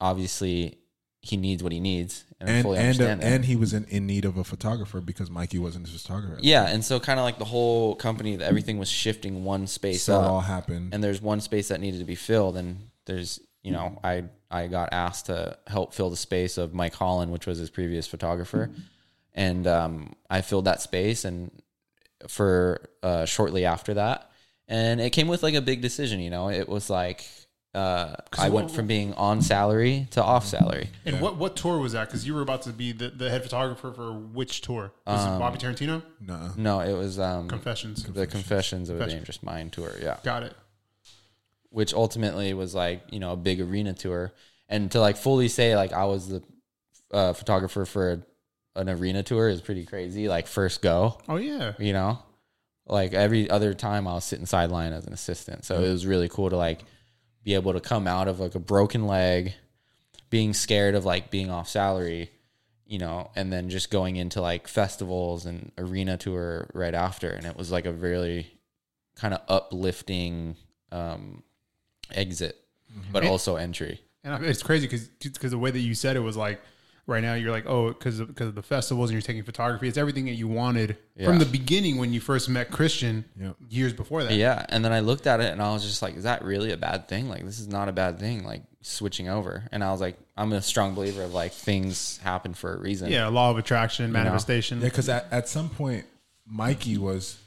obviously he needs what he needs, and, and fully and, uh, understand that. and he was in, in need of a photographer because Mikey wasn't his photographer. yeah, and so kind of like the whole company, everything was shifting one space so it up, all happened. and there's one space that needed to be filled, and there's you know I I got asked to help fill the space of Mike Holland, which was his previous photographer, and um, I filled that space, and for uh, shortly after that, and it came with like a big decision. You know, it was like uh, I went from being on salary to off salary. And what what tour was that? Because you were about to be the, the head photographer for which tour? Was Um, it Bobby Tarantino? no. No, it was um, Confessions. the Confessions of a Dangerous Mind tour. Yeah. Got it. Which ultimately was like you know a big arena tour. And to like fully say like i was the uh, photographer for a, an arena tour is pretty crazy like first go. Oh yeah. you know? Like every other time i was sitting sideline as an assistant. So it was really cool to like be able to come out of like a broken leg being scared of like being off salary you know and then just going into like festivals and arena tour right after. And it was like a really kind of uplifting um exit mm-hmm. but And- also entry And it's crazy because because the way that you said it was like right now you're like oh because because of the festivals and you're taking photography. It's everything that you wanted from the beginning when you first met Christian Yep. years before that. Yeah, and then I looked at it and I was just like, "Is that really a bad thing? Like, this is not a bad thing. Like switching over." And I was like, "I'm a strong believer of like things happen for a reason." Yeah, law of attraction, manifestation. Yeah, because at, at some point, Mikey was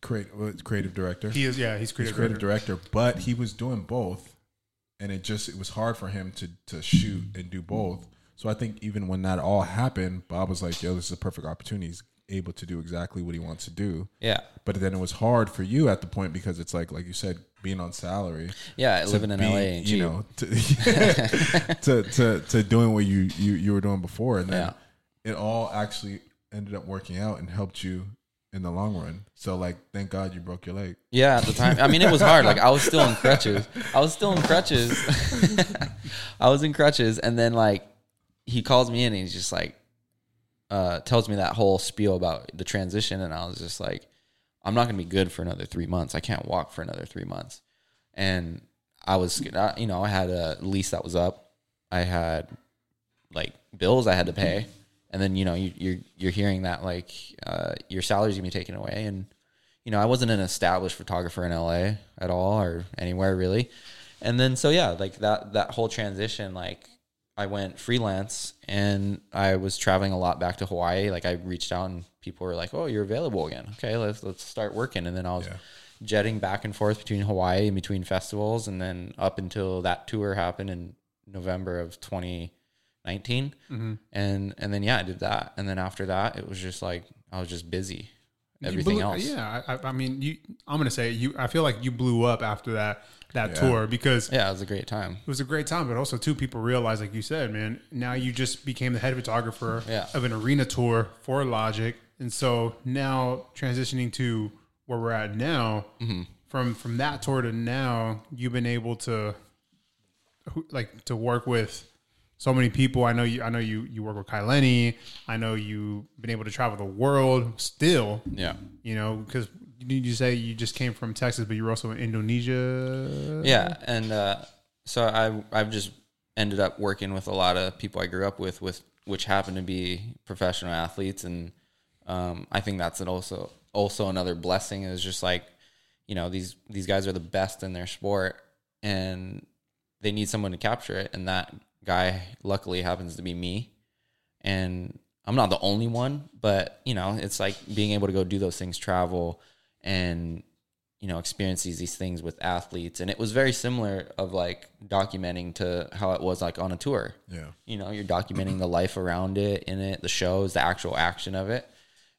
create, was creative director. He is yeah, he's He's creative, creative director. director, but he was doing both, and it just it was hard for him to to shoot and do both. So I think even when that all happened, Bob was like, "Yo, this is a perfect opportunity. He's- able to do exactly what he wants to do. Yeah. But then it was hard for you at the point because it's like, like you said, being on salary. Yeah, living in be, LA ain't you cheap. know, to, [laughs] [laughs] to to to doing what you you you were doing before, and then it all actually ended up working out and helped you in the long run. So like, thank God you broke your leg. Yeah, at the time. I mean, it was hard. Like I was still in crutches. I was still in crutches. [laughs] I was in crutches, and then like he calls me in, and he's just like, uh, tells me that whole spiel about the transition, and I was just like, I'm not gonna be good for another three months. I can't walk for another three months, and I was, you know, I had a lease that was up. I had like bills I had to pay, and then you know you, you're you're hearing that like uh, your salary's gonna be taken away, and you know I wasn't an established photographer in LA at all or anywhere really, and then so yeah, like that that whole transition, like I went freelance and I was traveling a lot back to Hawaii. Like I reached out and people were like, "Oh, you're available again? Okay, let's let's start working." And then I was Yeah. jetting back and forth between Hawaii and between festivals, and then up until that tour happened in November of 2019, and and then yeah, I did that, and then after that, it was just like I was just busy. Everything blew- else, Yeah, I, I mean, you. I'm gonna say you. I feel like you blew up after that that Yeah. tour because yeah, it was a great time. it was a great time, but also two people realize, like you said, man. Now you just became the head photographer Yeah. of an arena tour for Logic, and so now transitioning to where we're at now, Mm-hmm. from from that tour to now, you've been able to, like, to work with so many people. I know you. I know you. You work with Kai Lenny. I know you've been able to travel the world still. Yeah, You know, because did you say you just came from Texas, but you were also in Indonesia? yeah, and uh, so I I've just ended up working with a lot of people I grew up with, with which happen to be professional athletes, and um, I think that's an also also another blessing is just like you know these these guys are the best in their sport, and they need someone to capture it, and that guy luckily happens to be me, and I'm not the only one, but you know it's like being able to go do those things, travel, and you know experience these, these things with athletes. And it was very similar of like documenting to how it was like on a tour. Yeah. you know you're documenting the life around it in it the shows the actual action of it.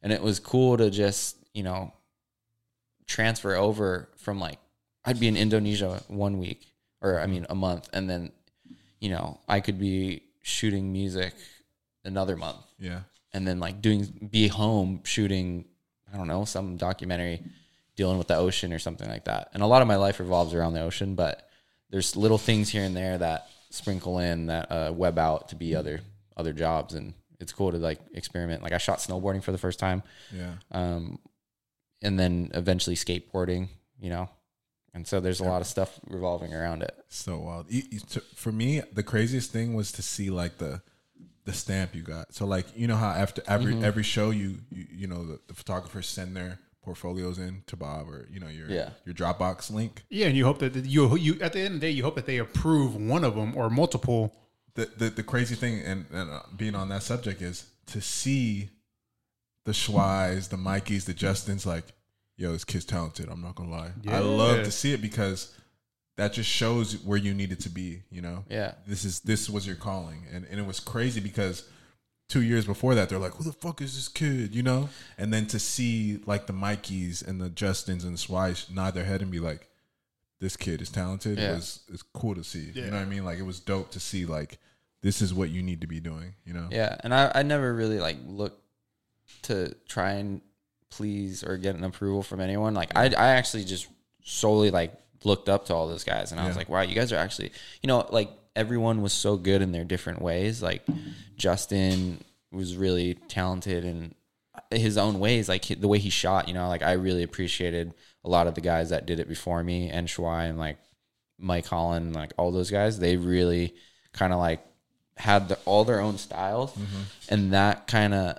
And it was cool to just you know transfer over from like i'd be in indonesia one week or i mean a month and then you know i could be shooting music another month. Yeah. and then like doing be home shooting i don't know some documentary dealing with the ocean or something like that. And a lot of my life revolves around the ocean but there's little things here and there that sprinkle in that uh, web out to be other other jobs. And it's cool to like experiment. Like i shot snowboarding for the first time. Yeah. um, and then eventually skateboarding you know and so there's a lot of stuff revolving around it So wild. You- you- to- For me, the craziest thing was to see like the the stamp you got. So like you know how after every Mm-hmm. every show you you, you know the, the photographers send their portfolios in to Bob or you know your Yeah. your Dropbox link. Yeah, and you hope that you you at the end of the day you hope that they approve one of them or multiple. The the, the crazy thing and, and uh, being on that subject is to see the Schweiz, the Mikeys, the Justins like, yo, this kid's talented. I'm not gonna lie. I love Yeah. to see it because that just shows where you needed to be. You know. yeah this is this was your calling and, and it was crazy because two years before that they're like who the fuck is this kid you know and then to see like the mikeys and the justins and the swice nod their head and be like this kid is talented Yeah. was it's cool to see you know what i mean like it was dope to see like this is what you need to be doing you know Yeah, and I, I never really like look to try and please or get an approval from anyone. Like I I actually just solely like looked up to all those guys and I was like, wow, you guys are actually you know, like everyone was so good in their different ways. Like Justin was really talented in his own ways, like the way he shot, you know, like I really appreciated a lot of the guys that did it before me and Schwai and like Mike Holland, like all those guys, they really kind of like had the, all their own styles, mm-hmm. and that kind of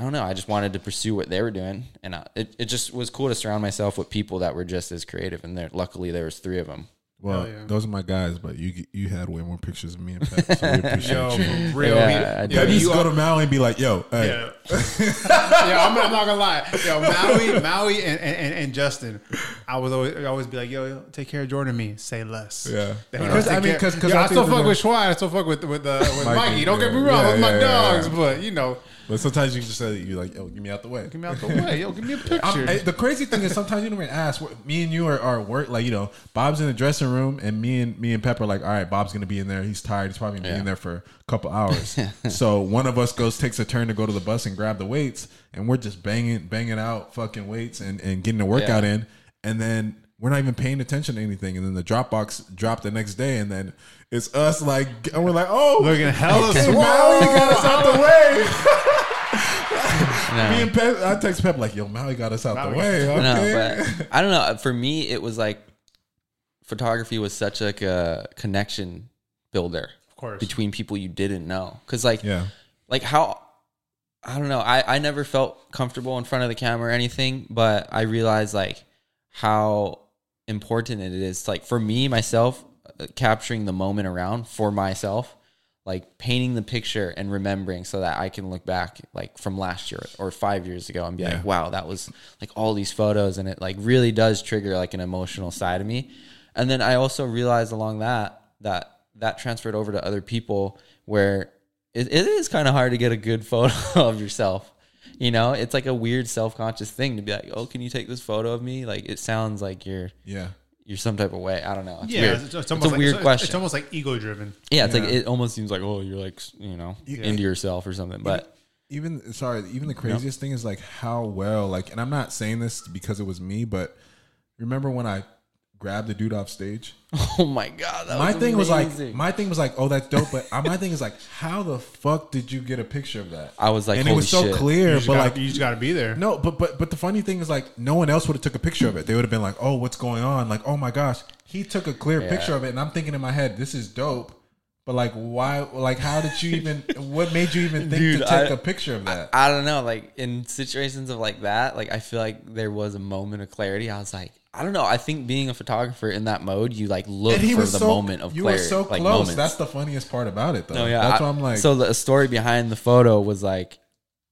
I don't know. I just wanted to pursue what they were doing, and I, it it just was cool to surround myself with people that were just as creative. And there, luckily, there was three of them. Well yeah. those are my guys but you you had way more pictures of me and Pat, so we [laughs] appreciate Yo, you real. Yeah, we- I yo, did. Pat used you go to Maui and be like yo hey yeah, [laughs] yeah, I'm, I'm not gonna lie. Yo, Maui, Maui, and, and, and Justin, I was always I always be like, yo, yo, take care of Jordan. and Me, say less. Yeah. Because, I mean, 'cause- 'cause Yeah, I I still fuck with Schwan. I still fuck with with, uh, [laughs] with Mikey, Mikey. Don't get me wrong, Yeah, with my yeah, yeah, dogs, yeah. but you know, But sometimes you just say you like, yo, get me out the way. get me out the way. Yo, give me a picture. I'm- eh, the crazy thing is sometimes you don't even ask. Me and you are, are work like you know. Bob's in the dressing room, and me and me and Pep are like, all right, Bob's gonna be in there. He's tired. He's probably gonna be in there for a couple hours. [laughs] so one of us goes takes a turn to go to the bus and grab the weights, and we're just banging banging out fucking weights and and getting the workout Yeah. in, and then. We're not even paying attention to anything, and then the Dropbox dropped the next day, and then it's us like, and we're like, "Oh, Looking hella okay, swole. Maui got us out the [laughs] way." No. Me and Pep, I text Pep like, "Yo, Maui got us out Maui the way." Okay. No, but I don't know. For me, it was like photography was such like a connection builder of course. between people you didn't know. Because like, yeah, like how I don't know. I I never felt comfortable in front of the camera or anything, but I realized like how important it is. Like for me myself, uh, capturing the moment around for myself. Like painting the picture and remembering so that I can look back like from last year or five years ago and be Yeah. like, wow, that was like all these photos and it like really does trigger like an emotional side of me. And then I also realized along that that that transferred over to other people where it, it is kind of hard to get a good [laughs] photo of yourself. You know, it's like a weird self conscious thing to be like, oh, can you take this photo of me? Like it sounds like you're yeah. you're some type of way. I don't know. It's yeah, weird. it's, It's, almost a like, weird it's, question. It's almost like ego driven. yeah, it's like it almost seems like oh, you're like you know into yourself or something. But even sorry, even the craziest thing is like how well like, and I'm not saying this because it was me, but remember when I grabbed the dude off stage? [laughs] oh my god, that my was thing was like, my thing was like, oh, that's dope. But uh, my thing is like, how the fuck did you get a picture of that? I was like, and it was so shit. You clear, but gotta, like. you just gotta be there. No, but but but the funny thing is like no one else would have took a picture of it. They would have been like, "Oh, what's going on?" Like, "Oh my gosh, he took a clear Yeah. picture of it." And I'm thinking in my head, "This is dope." But like, why? Like, how did you even? [laughs] what made you even think Dude, to take I- a picture of that? I don't know. Like in situations of like that, like I feel like there was a moment of clarity. I was like, I don't know. I think being a photographer in that mode, you like look for was the so, moment of you clarity. were so like close. moments. That's the funniest part about it, though. No, yeah. that's I- why I'm like, so the story behind the photo was like,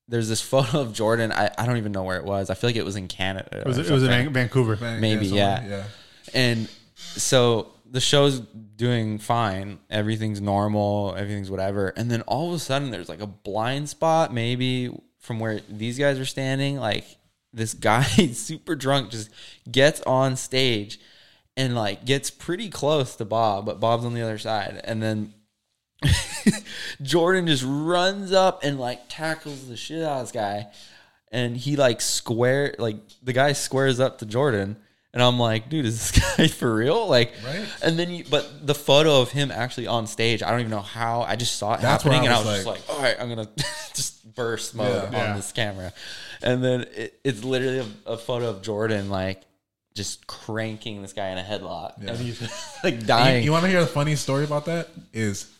there's this [laughs] photo of Jordan. I, I don't even know where it was. I feel like it was in Canada. It was, or it was in. Van- Vancouver. maybe, something yeah. yeah. And so the show's doing fine. Everything's normal. Everything's whatever. And then all of a sudden, there's like a blind spot, maybe from where these guys are standing. Like this guy, [laughs] super drunk, just gets on stage and like gets pretty close to Bob, but Bob's on the other side. And then [laughs] Jordan just runs up and like tackles the shit out of this guy. And he like square like the guy squares up to Jordan. And I'm like, dude, is this [laughs] guy for real? Like, Right. and then you, but the photo of him actually on stage, I don't even know how. I just saw it That's happening, I and I was was just like, all right, I'm gonna just burst mode Yeah. on Yeah. this camera. And then it, it's literally a, a photo of Jordan like just cranking this guy in a headlock, Yeah. and he's [laughs] like dying. You, dying. want to hear the funny story about that? Is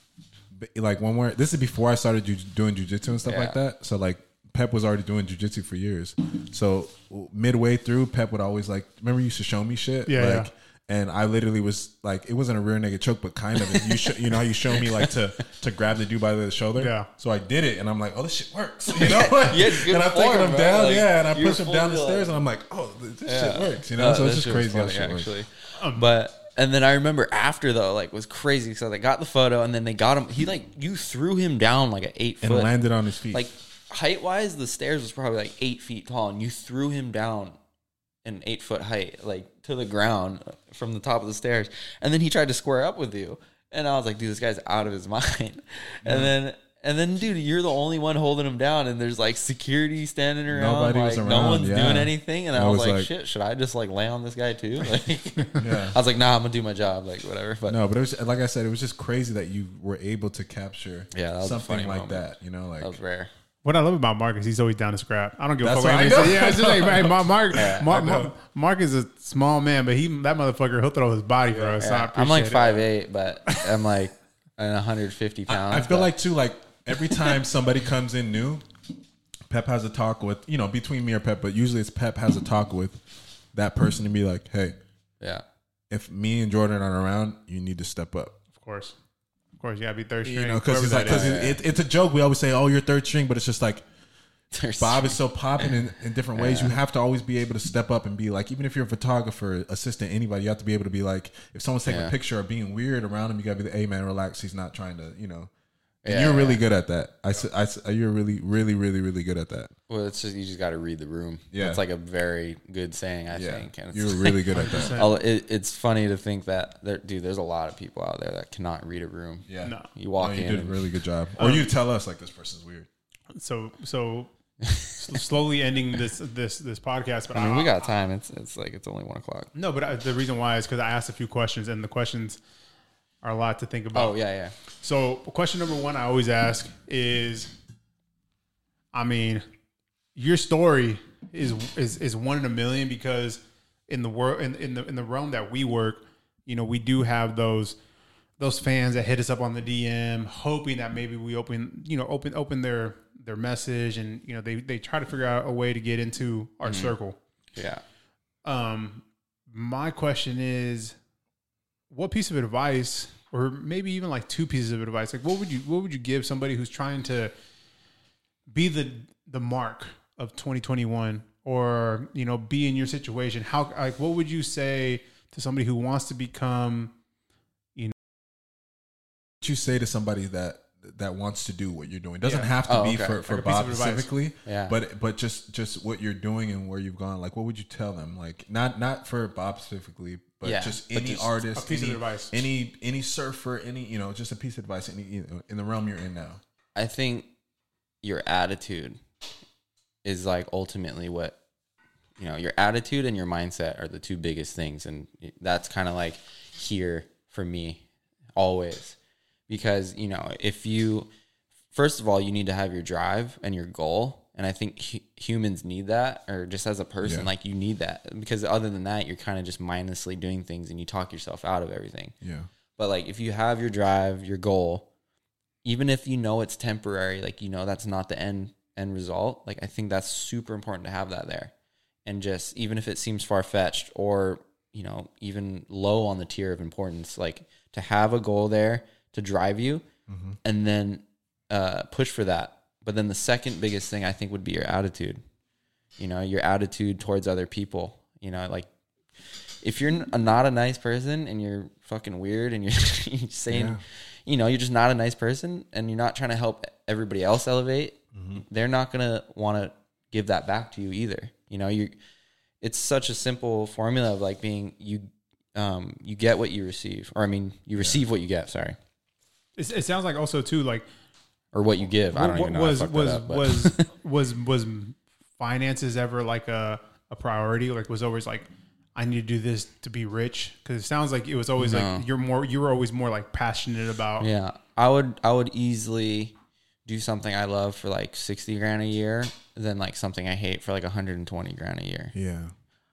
like when we're this is before I started ju- doing jujitsu and stuff Yeah. like that. So like Pep was already doing jujitsu for years. So midway through, Pep would always like remember you used to show me shit. Yeah, like, yeah. And I literally was like, it wasn't a rear naked choke, but kind of. And you sh- you know how you show me like to to grab the dude by the shoulder. Yeah. So I did it, and I'm like, oh, this shit works. [laughs] You know. Yeah, and I'm taking him bro. down, Like, yeah, and I push him down the fully, like- stairs, and I'm like, oh, this Yeah. shit works. You know. Uh, so it's just shit was crazy how funny, shit works. actually. but and then I remember after though, like was crazy. So they got the photo, and then they got him. He like you threw him down like an eight And foot. landed on his feet. like height wise, the stairs was probably like eight feet tall, and you threw him down an eight foot height, like to the ground from the top of the stairs. And then he tried to square up with you, and I was like, dude, this guy's out of his [laughs] mind. And then. And then, dude, you're the only one holding him down, and there's like security standing around. Nobody like, was No one's yeah. doing anything, and I, I was, was like, like- "Shit, should I just like lay on this guy too?" [laughs] Like, [laughs] Yeah. I was like, "Nah, I'm gonna do my job, like whatever." But No, but it was like I said, it was just crazy that you were able to capture Yeah, that was a something like moment. that. You know, like that was rare. What I love about Mark is he's always down to scrap. I don't give a fuck what what I anybody know. Yeah, it's just like hey, Mark. Mark, I Mark, know. Mark, Mark is a small man, but he that motherfucker he'll throw his body for us. So I Yeah. I'm like appreciate it. five eight, but I'm like 150 pounds. I feel but- like too, like every time somebody comes in new, Pep has a talk with you know between me or Pep, but usually it's Pep has a talk with that person to be like, hey, yeah. if me and Jordan aren't around, you need to step up. Of course, of course, you gotta be third string. You know, because it's like that because it, it, it's a joke. We always say, "Oh, you're third string," but it's just like [laughs] There's Bob is so popping in, in different ways. You have to always be able to step up and be like, even if you're a photographer, assistant, anybody, you have to be able to be like, if someone's taking Yeah. a picture or being weird around him, you gotta be the, hey man, relax. He's not trying to, you know. And Yeah, you're really yeah. good at that. I, s- I s- you're really, really, really, really good at that. well, it's just you just got to read the room. Yeah. it's like a very good saying, I Yeah, think. And it's, you're really good at [laughs] that. It, it's funny to think that there, dude. There's a lot of people out there that cannot read a room. Yeah, No. You walk No, you in, did a really good job. Or um, you tell us like this person's weird. So so [laughs] slowly ending this this this podcast. But I mean, we got time. It's it's like it's only one o'clock. no. But I, the reason why is because I asked a few questions, and the questions are a lot to think about. Oh yeah, yeah. So question number one I always ask is, I mean, your story is is is one in a million because in the world in, in the in the realm that we work, you know, we do have those those fans that hit us up on the DM, hoping that maybe we open you know open open their their message and you know they they try to figure out a way to get into our circle. Yeah. Um, my question is, what piece of advice, or maybe even like two pieces of advice, like what would you what would you give somebody who's trying to be the the mark of 2021, or you know, be in your situation? How like what would you say to somebody who wants to become? you know What would you say to somebody that that wants to do what you're doing It doesn't Yeah. have to Oh, be okay. for, for Like Bob specifically. Yeah. But but just just what you're doing and where you've gone. Like what would you tell them? Like not not for Bob specifically, but Yeah, just but any just artist, a piece of any, advice. any any surfer, any you know, just a piece of advice. Any you know, in the realm you're in now. I think your attitude is like ultimately what you know. Your attitude and your mindset are the two biggest things, and that's kind of like here for me always because you know if you first of all you need to have your drive and your goal and i think hu- humans need that or just as a person Yeah. like you need that because other than that you're kind of just mindlessly doing things and you talk yourself out of everything Yeah. but like if you have your drive, your goal, even if you know it's temporary, like you know that's not the end end result, like I think that's super important to have that there. And just even if it seems far fetched or, you know, even low on the tier of importance, like to have a goal there to drive you and then uh, push for that. But then the second biggest thing I think would be your attitude. You know, your attitude towards other people. You know, like if you're not a nice person and you're fucking weird and you're, [laughs] you're saying, Yeah. you know, you're just not a nice person and you're not trying to help everybody else elevate, they're not gonna want to give that back to you either. You know, you it's such a simple formula of like being you um you get what you receive or I mean you receive what you get, sorry. It, it sounds like also too like Or what you give. I don't Wa- even know. how I was was up, but- was [laughs] was was finances ever like a a priority? Like was always like I need to do this to be rich because it sounds like it was always No. like you're more you were always more like passionate about Yeah, I would I would easily do something I love for like sixty grand a year than like something I hate for like hundred and twenty grand a year. Yeah.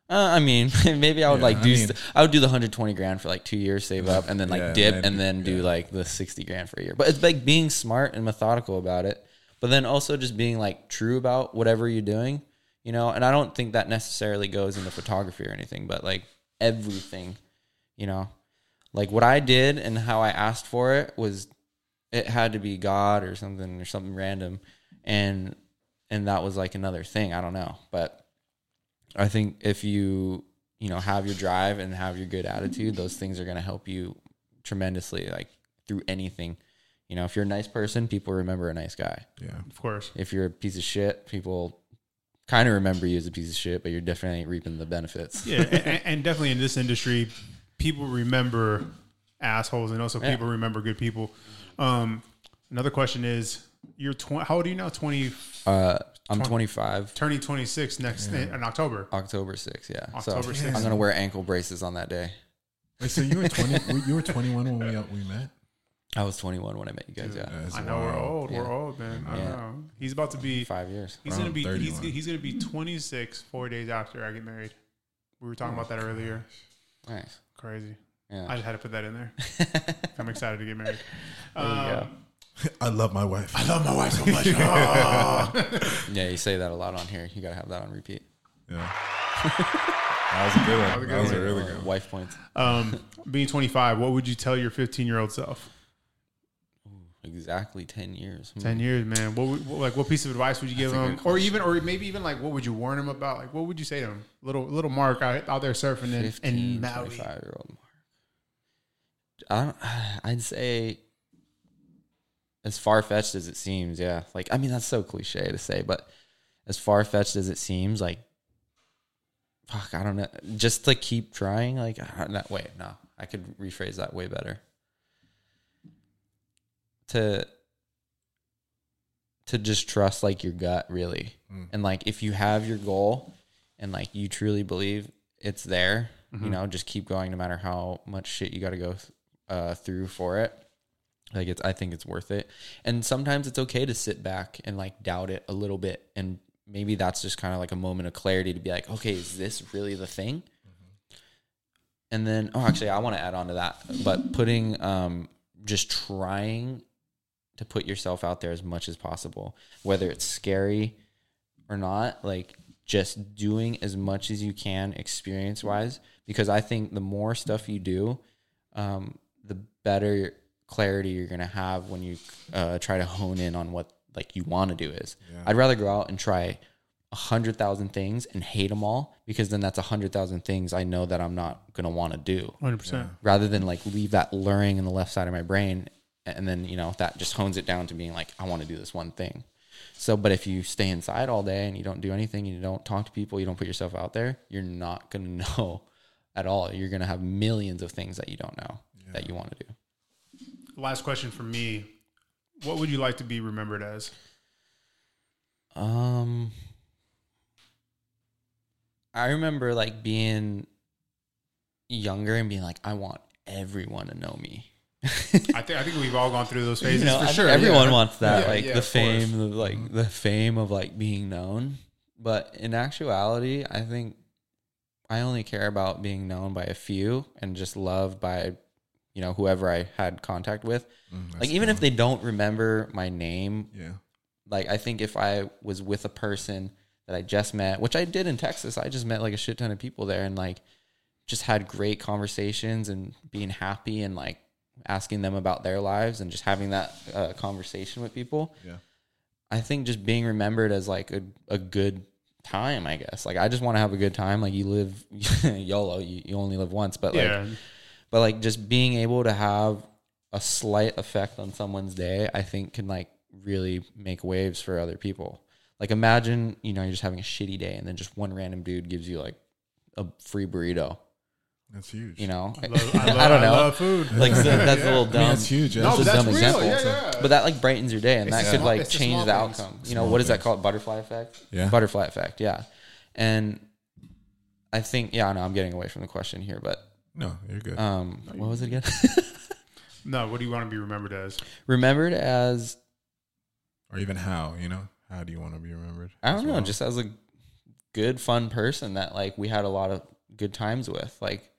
Uh, I mean, [laughs] maybe I would Yeah, like I do mean- st- I would do the hundred twenty grand for like two years, save up, and then like Yeah, dip, and- and then do like the sixty grand for a year. But it's like being smart and methodical about it, but then also just being like true about whatever you're doing, you know. And I don't think that necessarily goes into photography or anything, but like everything, you know, like what I did and how I asked for it was it had to be God or something or something random, and and that was like another thing. I don't know, but I think if you you know have your drive and have your good attitude, those things are going to help you tremendously, like through anything. You know, if you're a nice person, people remember a nice guy. Yeah. of course. If you're a piece of shit, people kind of remember you as a piece of shit, but you're definitely reaping the benefits. Yeah, and, and definitely in this industry, people remember assholes, and also Yeah. people remember good people. Um, another question is, you're tw- how old are you now? Twenty, Uh, I'm Twenty- 25, turning twenty six next in, in October. October 6th. Yeah, October so 6th. I'm gonna wear ankle braces on that day. Wait, so you were twenty? [laughs] you were twenty one when we uh, we met. I was 21 when I met you guys. Yeah, That's I know we're wild. old. We're old, man. I Yeah. know. He's about to be. five years. He's Around gonna be. He's, 31. he's gonna be 26 four days after I get married. We were talking about that earlier. Nice. Crazy. Yeah. I just had to put that in there. [laughs] I'm excited to get married. There you go. [laughs] I love my wife. I love my wife so [laughs] much. [laughs] Yeah, you say that a lot on here. You gotta have that on repeat. Yeah. that was a good one. good That was a really good one. Wife points. um, being 25, what would you tell your 15 year old self? exactly ten years. Hmm. Ten years, man. What, would- what like what piece of advice would you give him, or even, or maybe even like what would you warn him about? Like what would you say to him? Little little Mark out, out there surfing in, 15, in Maui. 25 year old Mark. I don't, [sighs] I'd say as far fetched as it seems, yeah. Like, I mean, that's so cliche to say, but as far fetched as it seems, like, fuck, I don't know. Just to keep trying, like, don't. Wait, no, I could rephrase that way better. To, to just trust like your gut, really. Mm. And like, if you have your goal and like you truly believe it's there, Mm-hmm. you know, just keep going no matter how much shit you got to go uh, through for it. Like it's, I think it's worth it. And sometimes it's okay to sit back and like doubt it a little bit. And maybe that's just kind of like a moment of clarity to be like, okay, is this really the thing? And then, oh, actually, I want to add on to that, but putting, um, just trying to put yourself out there as much as possible, whether it's scary or not, like just doing as much as you can experience wise, because I think the more stuff you do, um, the better clarity you're gonna have when you uh, try to hone in on what like you want to do is. Yeah. I'd rather go out and try a hundred thousand things and hate them all because then that's a hundred thousand things I know that I'm not gonna want to do Hundred percent. rather than like leave that luring in the left side of my brain and then you know that just hones it down to being like i want to do this one thing so but if you stay inside all day and you don't do anything you don't talk to people you don't put yourself out there you're not going [laughs] to know at all you're going to have millions of things that you don't know that you want to do Last question for me: What would you like to be remembered as? um i remember like being younger and being like i want everyone to know me I think I think we've all gone through those [laughs] phases You know, for I sure. Everyone yeah. wants that, Yeah, like yeah, the fame, the, like the fame of like being known. But in actuality, I think I only care about being known by a few and just loved by, you know, whoever I had contact with. Mm, Like even cool. if they don't remember my name, yeah, like I think if I was with a person that I just met, which I did in Texas, I just met like a shit ton of people there and like just had great conversations and being happy and like asking them about their lives and just having that uh, conversation with people. yeah, I think just being remembered as like a, a good time, I guess. Like I just want to have a good time. Like you live [laughs] YOLO, you, you only live once, but like yeah, but like just being able to have a slight effect on someone's day, I think can like really make waves for other people. Like imagine, you know, you're just having a shitty day and then just one random dude gives you like a free burrito, that's huge. you know? I, love, I, [laughs] love, I don't know. I love food. like so [laughs] that's Yeah. a little I mean, dumb. that's huge. no, that's but a that's dumb real. example. Yeah, yeah. But that like brightens your day and It's that could like change the things. outcome. You know, what is that called? Butterfly effect? Yeah. Butterfly effect, yeah. And I think yeah, no, I'm getting away from the question here, but no, you're good. um what was it again? [laughs] no, what do you want to be remembered as? Remembered as or even how you know how do you want to be remembered? I don't know, well? just as a good, fun person that like we had a lot of good times with. Like,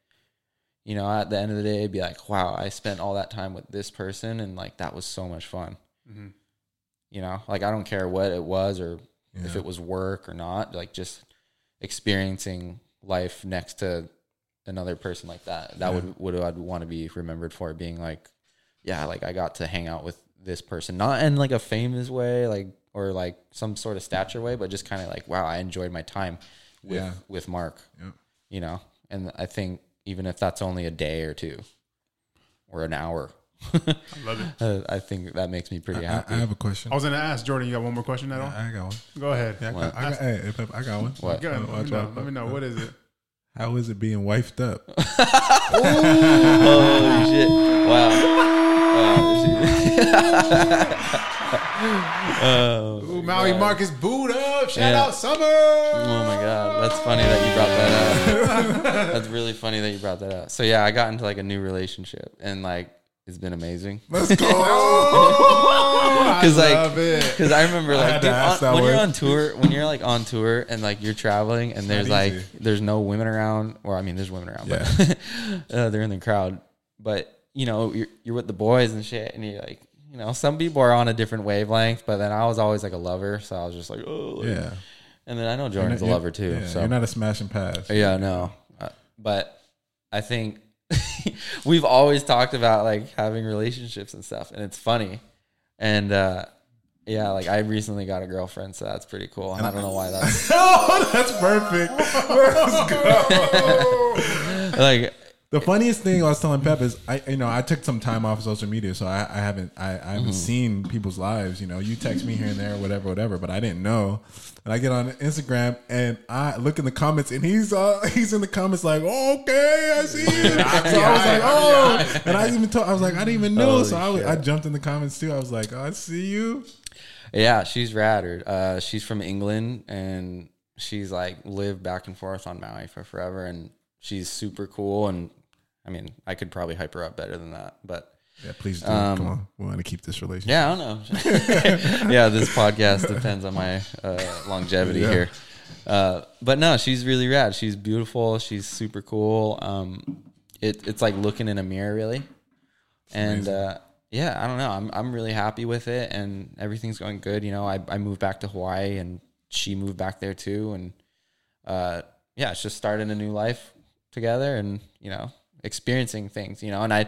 you know, at the end of the day, it'd be like, wow, I spent all that time with this person, and like that was so much fun. Mhm. You know, like I don't care what it was or if it was work or not. Like just experiencing life next to another person like that. That Yeah. would would I'd want to be remembered for being like, yeah, like I got to hang out with this person, not in like a famous way, like or like some sort of stature way, but just kind of like, wow, I enjoyed my time with Yeah. with Mark. Yeah. You know, and I think even if that's only a day or two or an hour, I love it. [laughs] uh, I think that makes me pretty I, I- happy. I have a question. I was gonna ask Jordan. You got one more question at all? I got one. Go ahead. Yeah, I got, I got, hey, I, I got one. What? Go ahead. Let me know. Let me know. What is it? How is it being wifed up? Holy [laughs] oh, shit! Wow. Oh, wow. [laughs] Ooh, Maui Marcus boot up. Shout Yeah. out Summer. Oh my god, that's funny that you brought that up. [laughs] that's really funny that you brought that up. So yeah, I got into like a new relationship, and like it's been amazing. Let's go. [laughs] I 'Cause, like. Because I remember like dude, on- when you're on tour, when you're like on tour and like you're traveling and there's like easy. there's no women around, or I mean there's women around, but [laughs] uh, they're in the crowd. But you know you're you're with the boys and shit, and you're like. You know, some people are on a different wavelength, but then I was always like a lover, so I was just like, oh, like- yeah. And then I know Jordan's a lover too. yeah, so You're not a smash and pass. yeah, no. Uh, but I think [laughs] we've always talked about like having relationships and stuff, and it's funny. and uh, yeah, like I recently got a girlfriend, so that's pretty cool. And I don't know why that's [laughs] oh, that's perfect. Let's go. [laughs] like. The funniest thing I was telling Pep is I you know I took some time off of social media, so I, I haven't I, I haven't seen people's lives. You know, you text me here and there, whatever, whatever, but I didn't know. And I get on Instagram and I look in the comments, and he's uh [laughs] he's in the comments like, oh, okay, I see you. so I was like, oh, and I even told I was like, I didn't even know. Holy so I, was. I jumped in the comments too. I was like, oh, I see you. Yeah, she's rad. Uh, she's from England and she's like lived back and forth on Maui for forever, and she's super cool. And I mean, I could probably hype her up better than that, but Yeah, please do. Um, Come on, we want to keep this relationship. yeah, I don't know. [laughs] yeah, this podcast depends on my uh, longevity Yeah. here. Uh, but no, she's really rad. She's beautiful. She's super cool. Um, it, it's like looking in a mirror, really. And uh, yeah, I don't know. I'm I'm really happy with it, and everything's going good. You know, I I moved back to Hawaii, and she moved back there too, and uh, yeah, it's just starting a new life together, and you know, experiencing things. You know, and I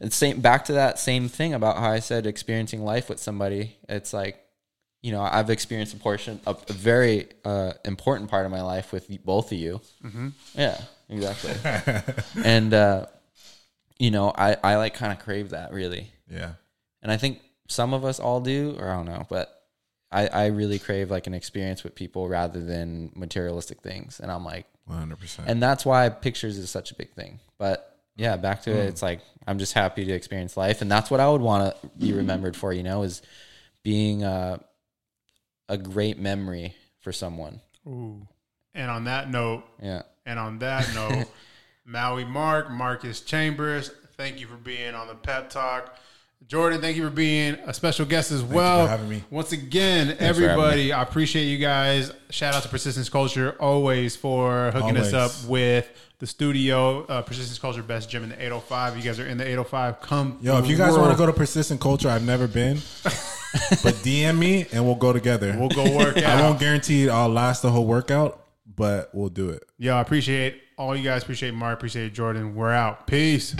and same back to that same thing about how I said experiencing life with somebody. It's like you know, I've experienced a portion, a, a very uh, important part of my life with both of you. Mm-hmm. Yeah, exactly. [laughs] and uh, you know, I I like kind of crave that really, Yeah. and I think some of us all do, or I don't know, but I I really crave like an experience with people rather than materialistic things, and I'm like, One hundred percent. and that's why pictures is such a big thing. But yeah, back to it. It's like I'm just happy to experience life, and that's what I would want to be mm-hmm. remembered for. You know, is being a a great memory for someone. Ooh. And on that note, Yeah. and on that [laughs] note, Maui Mark, Marcus Chambers, thank you for being on the Pep Talk. Jordan, thank you for being a special guest as well. for having me. Once again, having everybody, I appreciate you guys. Shout out to Persistence Culture always for hooking us up with the studio. Uh, Persistence Culture Best Gym in the 805. You guys are in the 805. Come. Yo, if you guys want to go to Persistence Culture, I've never been, [laughs] but DM me and we'll go together. we'll go work out. I won't guarantee I'll last the whole workout, but we'll do it. Yo, I appreciate all you guys. Appreciate Mark. Appreciate Jordan. We're out. Peace.